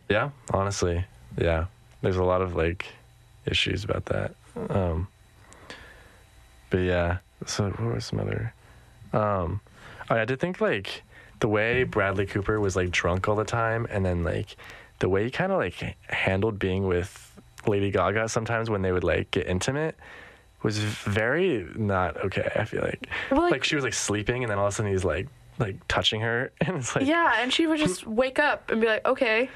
Yeah, honestly, yeah. There's a lot of like issues about that. Um, but yeah, so what were some other? Um, I did think like the way Bradley Cooper was like drunk all the time, and then like the way he kind of like handled being with Lady Gaga sometimes when they would like get intimate was very not okay. I feel like Well, like- like she was like sleeping, and then all of a sudden he's like like touching her, and it's like Yeah, and she would just wake up and be like, "Okay,"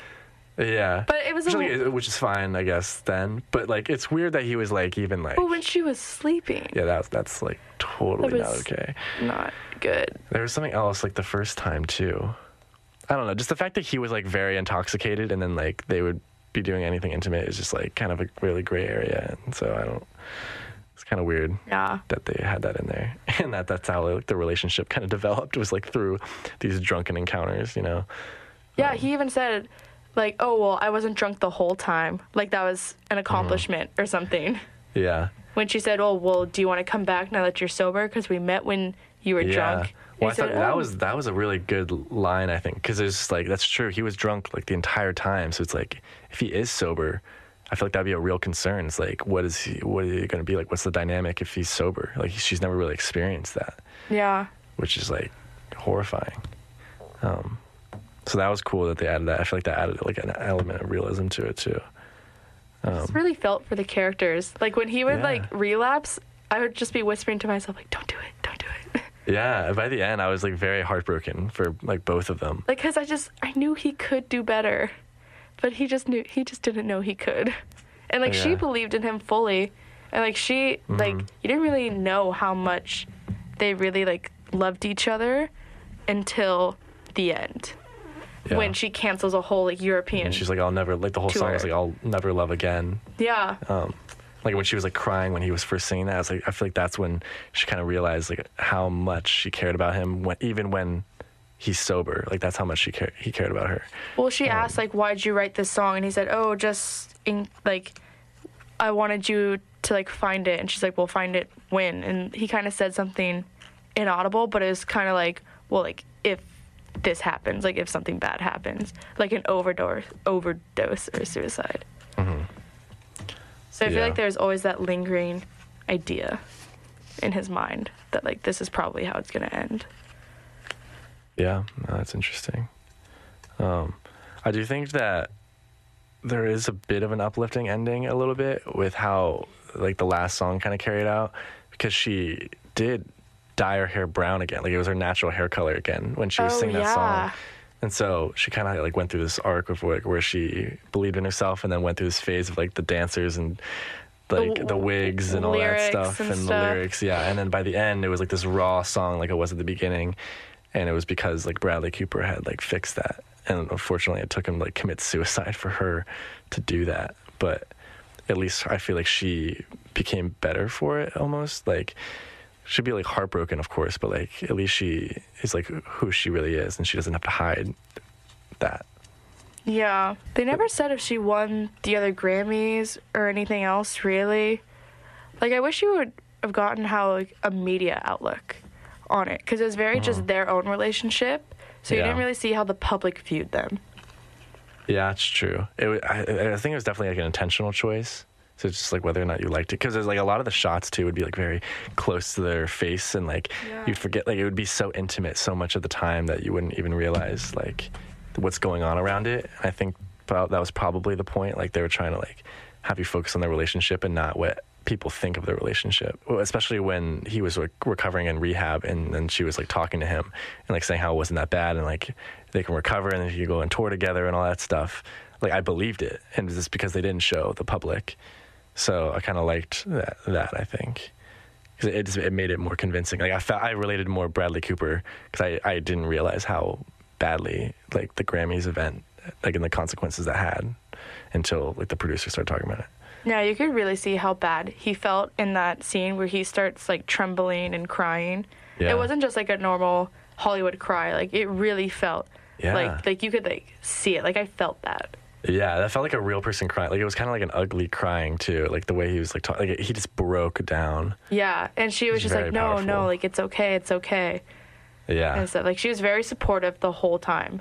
yeah. but it was Which, like, is- which is fine, I guess. Then, but like, it's weird that he was like even like, but when she was sleeping, yeah, that's that's like totally That not okay. not good. There was something else like the first time too. I don't know, just the fact that he was like very intoxicated, and then like they would be doing anything intimate is just like kind of a really gray area, and so I don't. It's kind of weird Yeah. that they had that in there, and that that's how like the relationship kind of developed was like through these drunken encounters, you know. Yeah, um, he even said, like, oh, well, I wasn't drunk the whole time. Like, that was an accomplishment or something. Yeah. When she said, oh, well, do you want to come back now that you're sober? Because we met when you were drunk. Well, I thought said, that "Oh." was that was a really good line, I think, because it's like that's true. He was drunk like the entire time, so it's like if he is sober, I feel like that'd be a real concern. It's like what is he? What is he going to be like? What's the dynamic if he's sober? Like she's never really experienced that, Yeah. which is like horrifying. Um, so that was cool that they added that. I feel like that added like an element of realism to it too. just really felt for the characters. Like, when he would, Yeah. like, relapse, I would just be whispering to myself, like, don't do it, don't do it. Yeah, by the end, I was like very heartbroken for like both of them. like, because I just, I knew he could do better. But he just knew, he just didn't know he could. And, like, she believed in him fully. And, like, she, like, Mm-hmm. you didn't really know how much they really, like, loved each other until the end. Yeah. When she cancels a whole, like, European. and she's like, I'll never like the whole song is Tour. like, I'll never love again. yeah. um, like when she was like crying when he was first singing that, I was like, I feel like that's when she kind of realized like how much she cared about him when even when he's sober. Like that's how much she cared he cared about her. Well, she asked like, "Why'd you write this song?" And he said, "Oh, just in, like, I wanted you to like find it." And she's like, "Well, find it when?" And he kind of said something inaudible, but it was kind of like, "Well, like if this happens, like if something bad happens, like an overdose, overdose or suicide." So I feel like there's always that lingering idea in his mind that like this is probably how it's gonna end. Yeah, no, that's interesting. Um, I do think that there is a bit of an uplifting ending a little bit with how like the last song kind of carried out because she did dye her hair brown again. Like it was her natural hair color again when she was Oh, singing that yeah. song. And so she kind of like went through this arc of like where she believed in herself and then went through this phase of like the dancers and like the, w- wigs and all that stuff and and, the lyrics. Yeah. And then by the end, it was like this raw song like it was at the beginning. And it was because like Bradley Cooper had like fixed that. And unfortunately, it took him to like commit suicide for her to do that. But at least I feel like she became better for it almost. Like, she'd be like heartbroken, of course, but like at least she is like who she really is and she doesn't have to hide that. Yeah. They never said if she won the other Grammys or anything else, really. Like, I wish you would have gotten how, like, a media outlook on it. Because it was very just mm-hmm. their own relationship. So you Yeah. didn't really see how the public viewed them. Yeah, it's true. It, I, I think it was definitely like an intentional choice. So it's just like whether or not you liked it, because there's like a lot of the shots too would be like very close to their face, and like Yeah. you'd forget like it would be so intimate so much of the time that you wouldn't even realize like what's going on around it. I think that was probably the point. Like they were trying to like have you focus on their relationship and not what people think of their relationship. Well, especially when he was like recovering in rehab and then she was like talking to him and like saying how it wasn't that bad and like they can recover and then you go on tour together and all that stuff. Like I believed it, and it's just because they didn't show the public. So I kind of liked that. That I think because it, just, it made it more convincing. Like I felt I related more Bradley Cooper because I I didn't realize how badly like the Grammys event like and the consequences that had until like the producer started talking about it. Yeah, you could really see how bad he felt in that scene where he starts, like, trembling and crying. Yeah. It wasn't just, like, a normal Hollywood cry. Like, it really felt Yeah. like, like you could, like, see it. Like, I felt that. Yeah, that felt like a real person crying. Like it was kind of like an ugly crying too. Like the way he was like, talking, like he just broke down. Yeah, and she was It's just like, no, no, like it's okay, it's okay, Yeah, and stuff. Like she was very supportive the whole time.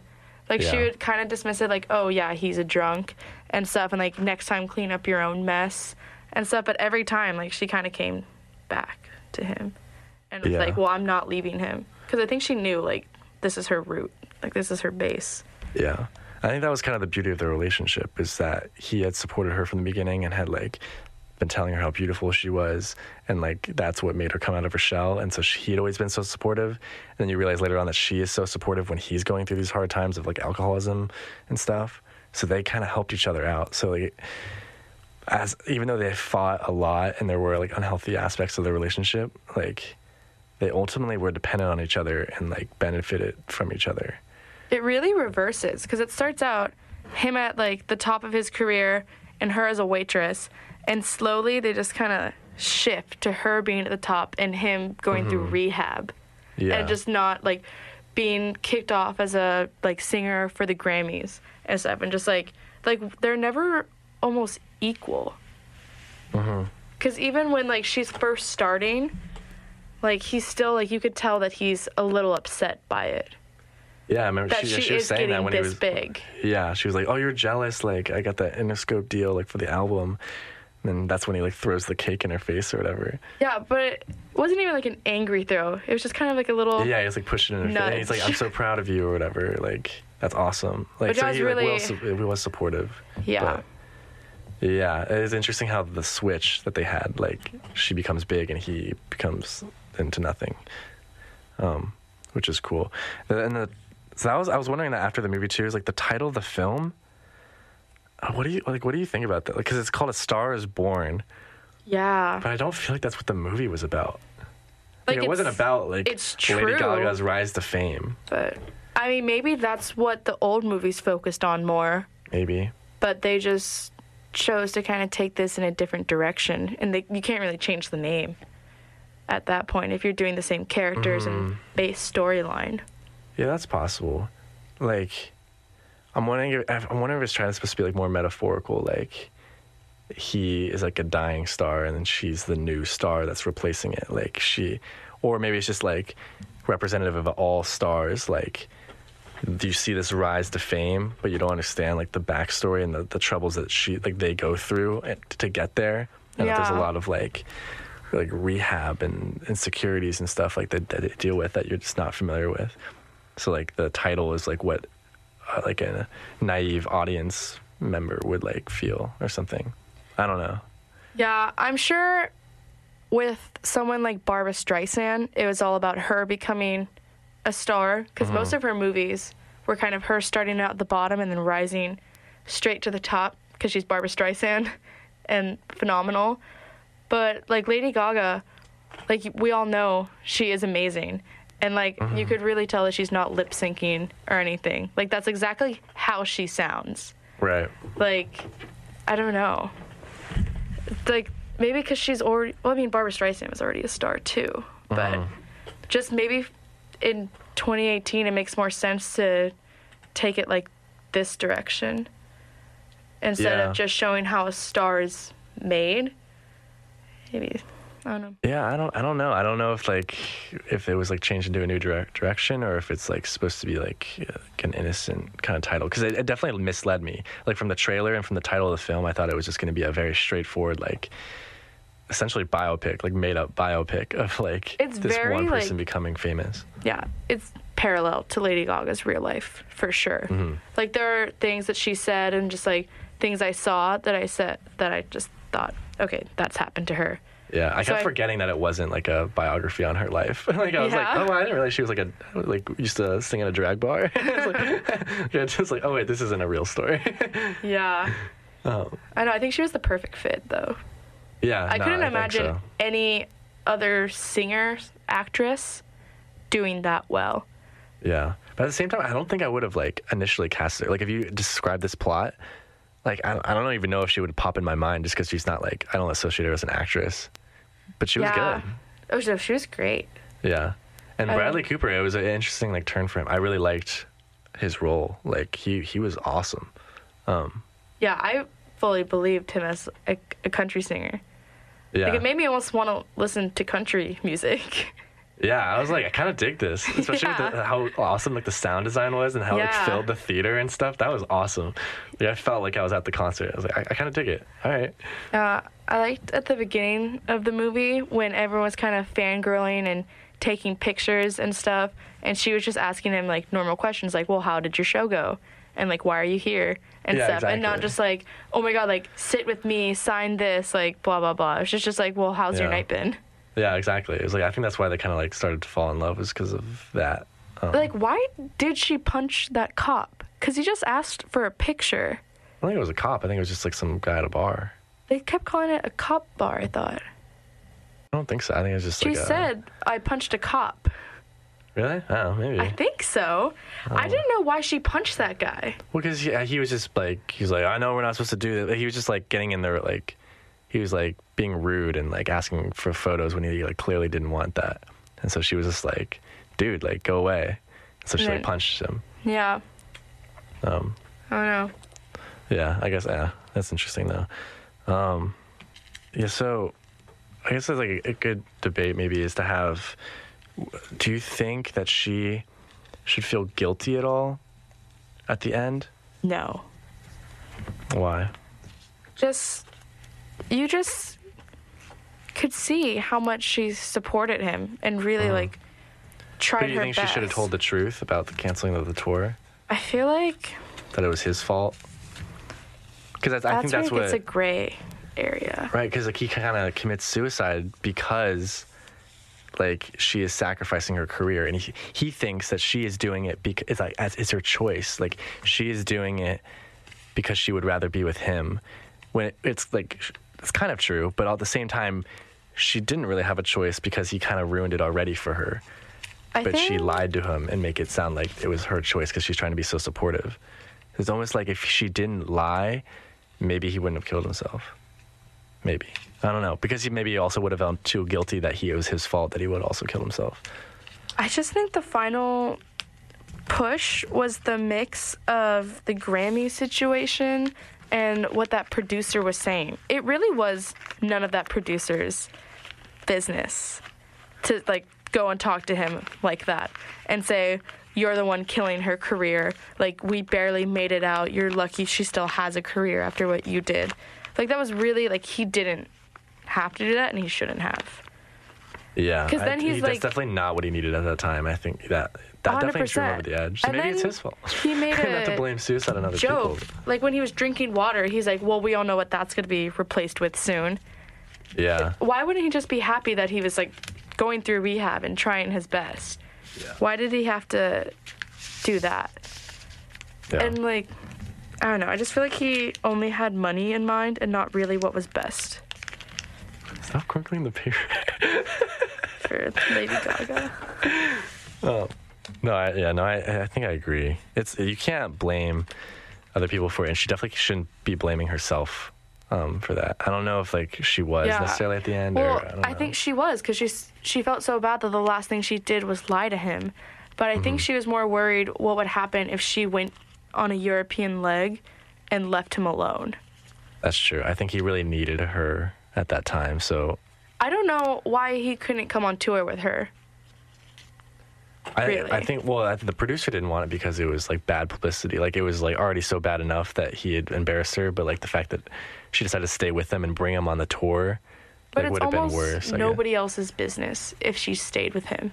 Like she would kind of dismiss it, like, oh yeah, he's a drunk and stuff, and like next time clean up your own mess and stuff. But every time, like she kind of came back to him and was Yeah. like, well, I'm not leaving him because I think she knew like this is her root, like this is her base. Yeah. I think that was kind of the beauty of their relationship is that he had supported her from the beginning and had like been telling her how beautiful she was and like that's what made her come out of her shell and so she, he'd always been so supportive. And then you realize later on that she is so supportive when he's going through these hard times of like alcoholism and stuff. So they kind of helped each other out. So like as even though they fought a lot and there were like unhealthy aspects of their relationship like they ultimately were dependent on each other and like benefited from each other It really reverses because it starts out him at like the top of his career and her as a waitress, and slowly they just kind of shift to her being at the top and him going through mm-hmm. rehab. Yeah. and just not like being kicked off as a like singer for the Grammys and stuff, and just like like they're never almost equal. Uh-huh. Because even when like she's first starting, like he's still like you could tell that he's a little upset by it Yeah, I remember that she, she, she was saying that when this he was big. Yeah, she was like, "Oh, you're jealous. Like, I got that Interscope deal like for the album." And that's when he like throws the cake in her face or whatever. Yeah, but it wasn't even like an angry throw. It was just kind of like a little. Yeah, he's like pushing in her face. And he's like, "I'm so proud of you" or whatever. Like, that's awesome. Like, Which so was he like, really- was, he was supportive. Yeah. But, yeah, it is interesting how the switch that they had, like, she becomes big and he becomes into nothing, um, which is cool. And the so that was I was wondering that after the movie too is like the title of the film. uh, What do you like? What do you think about that? Because it's called A Star Is Born, Yeah. but I don't feel like that's what the movie was about. Like, Like, it wasn't about like it's Lady true. Gaga's rise to fame. But I mean, maybe that's what the old movies focused on more. Maybe. But they just chose to kind of take this in a different direction, and they, you can't really change the name at that point if you're doing the same characters Mm-hmm. and base storyline. Yeah, that's possible. Like, I'm wondering if I'm wondering if it's trying to supposed to be like more metaphorical. Like, he is like a dying star, and then she's the new star that's replacing it. Like she, or maybe it's just like representative of all stars. Like, do you see this rise to fame, but you don't understand like the backstory and the, the troubles that she like they go through to get there, and that there's a lot of like like rehab and insecurities and stuff like that that they deal with that you're just not familiar with. So like the title is like what uh, like a naive audience member would like feel or something. I don't know. Yeah, I'm sure with someone like Barbra Streisand, it was all about her becoming a star because Mm-hmm. most of her movies were kind of her starting out at the bottom and then rising straight to the top because she's Barbra Streisand and phenomenal. But like Lady Gaga, like we all know she is amazing. And like Mm-hmm. you could really tell that she's not lip syncing or anything. Like that's exactly how she sounds Right. like I don't know. Like maybe because she's already. Well, I mean, Barbra Streisand was already a star too, but just maybe in 2018 it makes more sense to take it like this direction instead Yeah. of just showing how a star is made. Maybe I don't know. Yeah, I don't I don't know. I don't know if like if it was like changed into a new direct direction or if it's like supposed to be like, uh, like an innocent kind of title because it, it definitely misled me. Like from the trailer and from the title of the film, I thought it was just going to be a very straightforward like essentially biopic, like made up biopic of like It's this very, one like- person becoming famous. yeah, it's parallel to Lady Gaga's real life for sure. Mm-hmm. Like there are things that she said and just like things I saw that I said that I just thought, okay, that's happened to her. Yeah, I So kept I- forgetting that it wasn't like a biography on her life. like I was Yeah. like, oh, I didn't realize she was like a like used to sing at a drag bar. it's like, yeah, just like, oh wait, this isn't a real story. Yeah. oh, I know. I think she was the perfect fit though. yeah, I couldn't think imagine so. any other singer, actress doing that well. Yeah, but at the same time, I don't think I would have like initially cast her. Like if you describe this plot, like I, I don't even know if she would pop in my mind just because she's not like I don't associate her as an actress, but she was good. Oh, so she was great. Yeah, and I- Bradley Cooper, it was an interesting like turn for him. I really liked his role. Like he he was awesome. Um, Yeah, I fully believed him as a, a country singer. yeah, Like it made me almost want to listen to country music. yeah. I was like, I kind of dig this, especially with the, how awesome like the sound design was and how Yeah. it filled the theater and stuff. That was awesome. Yeah, I felt like I was at the concert. I was like, I, I kind of dig it. All right. Uh, I liked at the beginning of the movie when everyone was kind of fangirling and taking pictures and stuff, and she was just asking him like normal questions like, "Well, how did your show go?" and like, "Why are you here?" and Yeah, stuff, and not just like, "Oh my God, like sit with me, sign this," like blah blah blah. It was just just like, "Well, how's your night been?" Yeah, exactly. It was like I think that's why they kind of like started to fall in love was because of that. Um, Like, why did she punch that cop? Because he just asked for a picture. I don't think it was a cop. I think it was just like some guy at a bar. They kept calling it a cop bar. I thought I don't think so. I think it was just she like a, said, "I punched a cop." really. Oh, maybe. I think so. I didn't know why she punched that guy. Well, because he, he was just like he was like I know we're not supposed to do that. He was just like getting in there like he was like being rude and like asking for photos when he like clearly didn't want that. And so she was just like, dude, like go away. So she like punched him. Yeah. Um, I don't know. Yeah, I guess yeah, that's interesting though. Um, yeah, so I guess there's like a, a good debate maybe is to have. Do you think that she should feel guilty at all at the end? No. Why? Just you just could see how much she supported him and really mm. like tried But do you her think best. she should have told the truth about the canceling of the tour? I feel like That it was his fault? Because I that's think that's what it gets a gray area. Right, because like he kind of commits suicide because like she is sacrificing her career, and he he thinks that she is doing it because it's like as it's her choice. Like she is doing it because she would rather be with him. When it, it's like it's kind of true, but at the same time, she didn't really have a choice because he kind of ruined it already for her. I But she lied to him and make it sound like it was her choice because she's trying to be so supportive. It's almost like if she didn't lie, maybe he wouldn't have killed himself. Maybe. I don't know. Because he maybe also would have felt too guilty that he it was his fault that he would also kill himself. I just think the final push was the mix of the Grammy situation and what that producer was saying. It really was none of that producer's business to like go and talk to him like that and say you're the one killing her career. Like we barely made it out. You're lucky she still has a career after what you did. Like that was really like he didn't have to do that and he shouldn't have. Yeah, 'Cause I- then he's he- like- that's definitely not what he needed at that time. I think that that definitely threw him over the edge. So And maybe it's his fault. he made not to a blame suicide on other joke. people. Like when he was drinking water, he's like, "Well, we all know what that's going to be replaced with soon." Yeah, Why wouldn't he just be happy that he was like going through rehab and trying his best? Yeah. Why did he have to do that? yeah. And like, I don't know. I just feel like he only had money in mind and not really what was best Stop crinkling the paper. for Lady Gaga. oh, no, I, yeah, no, I, I think I agree. It's you can't blame other people for it, and she definitely shouldn't be blaming herself um, for that. I don't know if like she was Yeah. necessarily at the end, Well, or I don't know. I think she was because she she felt so bad that the last thing she did was lie to him. But I Mm-hmm. think she was more worried what would happen if she went on a European leg and left him alone. that's true. I think he really needed her at that time. So I don't know why he couldn't come on tour with her. I, Really? I think well, the producer didn't want it because it was like bad publicity. Like it was like already so bad enough that he had embarrassed her, but like the fact that she decided to stay with him and bring him on the tour, But like, would have been worse. Nobody else's business if she stayed with him.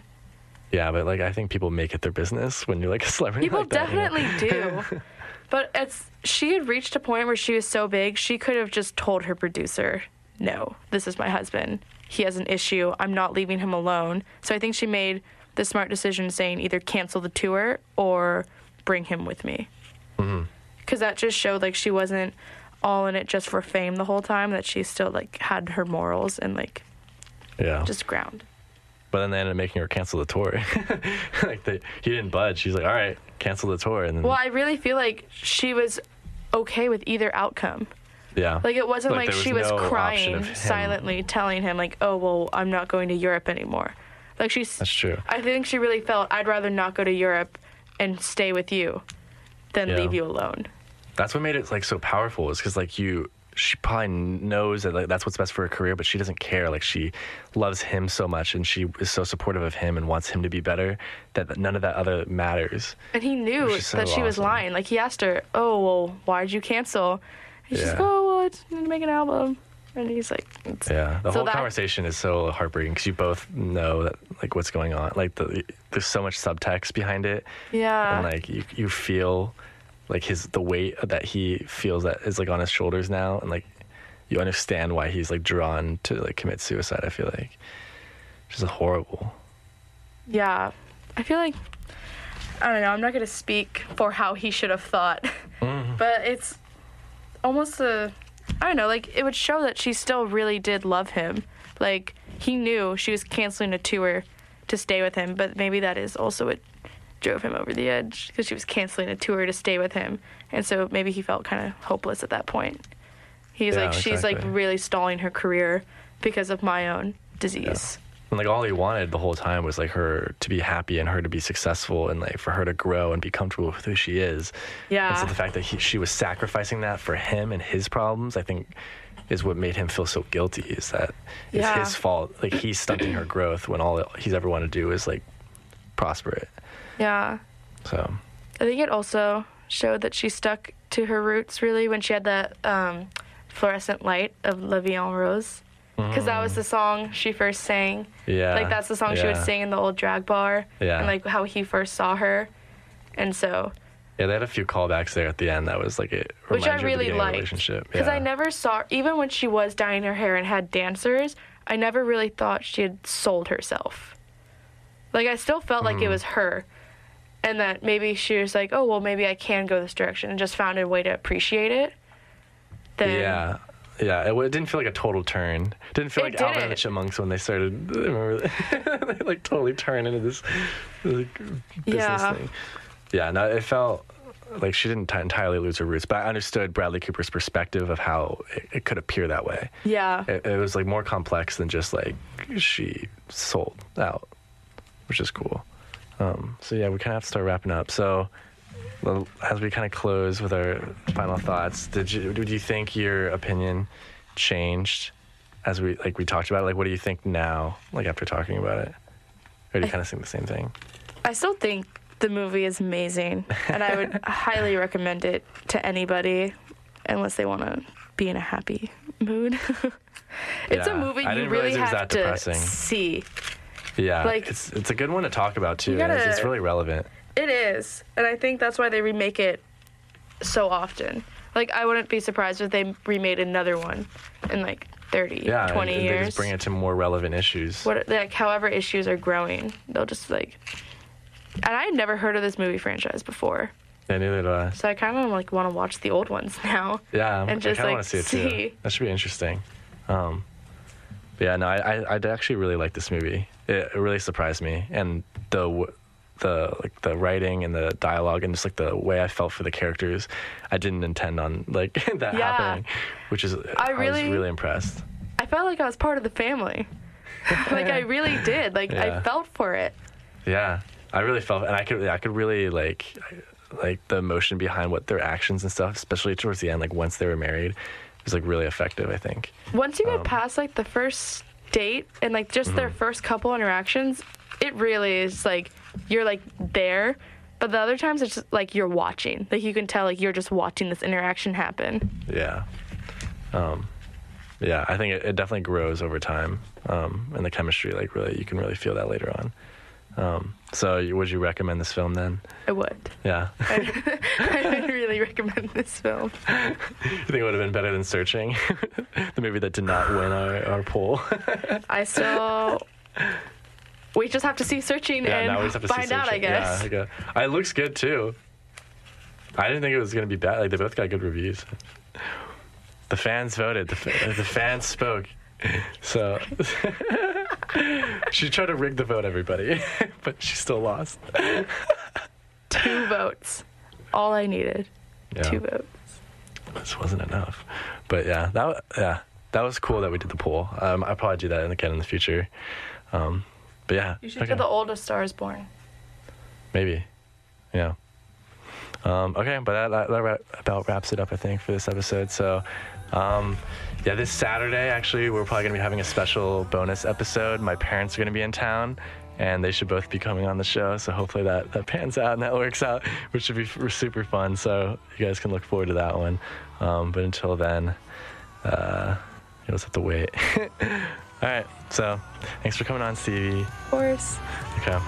Yeah, but like I think people make it their business when you're like a celebrity. People like that, you know? definitely do. But it's she had reached a point where she was so big, she could have just told her producer, "No, this is my husband. He has an issue. I'm not leaving him alone." So I think she made the smart decision saying either cancel the tour or bring him with me. Mm-hmm. Cuz that just showed like she wasn't all in it just for fame the whole time that she still like had her morals and like Yeah. just ground. but then they ended up making her cancel the tour. like they, he didn't budge. She's like, all right, cancel the tour, and then Well, I really feel like she was okay with either outcome. yeah, Like it wasn't Like, like, there she was was no crying silently, telling him like, "Oh well, I'm not going to Europe anymore." Like she's. that's true. I think she really felt I'd rather not go to Europe and stay with you than Yeah. leave you alone. That's what made it like so powerful is because like you, she probably knows that like that's what's best for her career, but she doesn't care. Like she loves him so much, and she is so supportive of him and wants him to be better that none of that other matters. And he knew Which is so that she was awesome. lying. Like he asked her, "Oh well, why'd you cancel?" And she's like, "Oh well, I just need to make an album." And he's like, it's, Yeah, the So whole that- conversation is so heartbreaking because you both know that like what's going on. Like the, there's so much subtext behind it, "Yeah." and like you you feel like his the weight that he feels that is like on his shoulders now, and like you understand why he's like drawn to like commit suicide. I feel like, which is horrible. Yeah, I feel like I don't know. I'm not gonna speak for how he should have thought, Mm-hmm. but it's almost a I don't know. Like it would show that she still really did love him. Like he knew she was canceling a tour to stay with him, but maybe that is also what drove him over the edge because she was canceling a tour to stay with him, and so maybe he felt kind of hopeless at that point. He's Yeah, like, she's like really stalling her career because of my own disease. And like all he wanted the whole time was like her to be happy and her to be successful and like for her to grow and be comfortable with who she is. Yeah. And so the fact that he, she was sacrificing that for him and his problems, I think, is what made him feel so guilty. Is that it's Yeah. his fault? Like he's stunting her growth when all he's ever wanted to do is like prosper it. yeah. So I think it also showed that she stuck to her roots really when she had that um, fluorescent light of La Vie en Rose. Because that was the song she first sang. yeah, like, that's the song she would sing in the old drag bar. Yeah. And, like, how he first saw her. And so, Yeah, they had a few callbacks there at the end. That was like it. which I reminded you of the really beginning of the liked. Relationship. Because yeah. I never saw, even when she was dyeing her hair and had dancers, I never really thought she had sold herself. Like, I still felt like Mm. it was her. And that maybe she was like, oh, well, maybe I can go this direction and just found a way to appreciate it. Then, Yeah. Yeah, it, it didn't feel like a total turn. It didn't feel It like Alvin and the. Chipmunks when they started. Remember, they like totally turn into this like, business Yeah. thing. Yeah, no, it felt like she didn't t- entirely lose her roots, but I understood Bradley Cooper's perspective of how it, it could appear that way. Yeah. It, it was like more complex than just like she sold out, which is cool. Um, so yeah, we kind of have to start wrapping up. So well, as we kind of close with our final thoughts, did you did you think your opinion changed as we like we talked about it? Like, what do you think now? Like after talking about it, or do you kind of think the same thing? I still think the movie is amazing, and I would highly recommend it to anybody, unless they want to be in a happy mood. It's a movie you really realize it was have to depressing. see. Yeah, Like- it's it's a good one to talk about too. And it's, it's really relevant. It is, and I think that's why they remake it so often. Like I wouldn't be surprised if they remade another one in like 30, Yeah, and- 20 and, years. they just bring it to more relevant issues. what like however issues are growing, they'll just like. And I had never heard of this movie franchise before, Yeah, neither do I. so I kind of like want to watch the old ones now. Yeah, and just I kind of like want to see it too. see. That should be interesting. Um, but yeah, no, I, I I actually really like this movie. It, it really surprised me, and the the like the writing and the dialogue and just like the way I felt for the characters, I didn't intend on like that Yeah. happening, which is I, was really- really impressed. I felt like I was part of the family. like I really did. Like Yeah. I felt for it. Yeah, I really felt, and I could I could really like like the emotion behind what their actions and stuff, especially towards the end, like once they were married, was like really effective. I think. Once you get Um, past like the first date and like just their Mm-hmm. first couple interactions, it really is like you're like there. But the other times it's just like you're watching. Like you can tell like you're just watching this interaction happen. Yeah. Um, yeah, I think it, it definitely grows over time. Um, and the chemistry, like, really, you can really feel that later on. Um, so, would you recommend this film then? I would. Yeah. I would really recommend this film. you think it would have been better than Searching? the movie that did not win our, our poll. I still. We just have to see searching yeah, and now we just have to find out. I guess. Yeah, I guess. Uh, It looks good too. I didn't think it was going to be bad. Like, they both got good reviews. The fans voted. The, fa- the fans spoke. So she tried to rig the vote, everybody, but she still lost. Two votes. All I needed. Yeah, Two votes. this wasn't enough. But yeah, that yeah, that was cool that we did the poll. Um, I'll probably do that again in the future. Um, but yeah, You should okay. do the oldest stars born. maybe, yeah. Um, okay, but that, that, that about wraps it up, I think, for this episode. So, um, yeah, this Saturday, actually, we're probably going to be having a special bonus episode. My parents are going to be in town, and they should both be coming on the show. So hopefully that, that pans out and that works out, which should be f- super fun. So you guys can look forward to that one. Um, but until then, uh, you'll just have to wait. All right, so thanks for coming on, Stevie. Of course. Okay,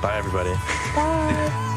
bye, everybody. Bye.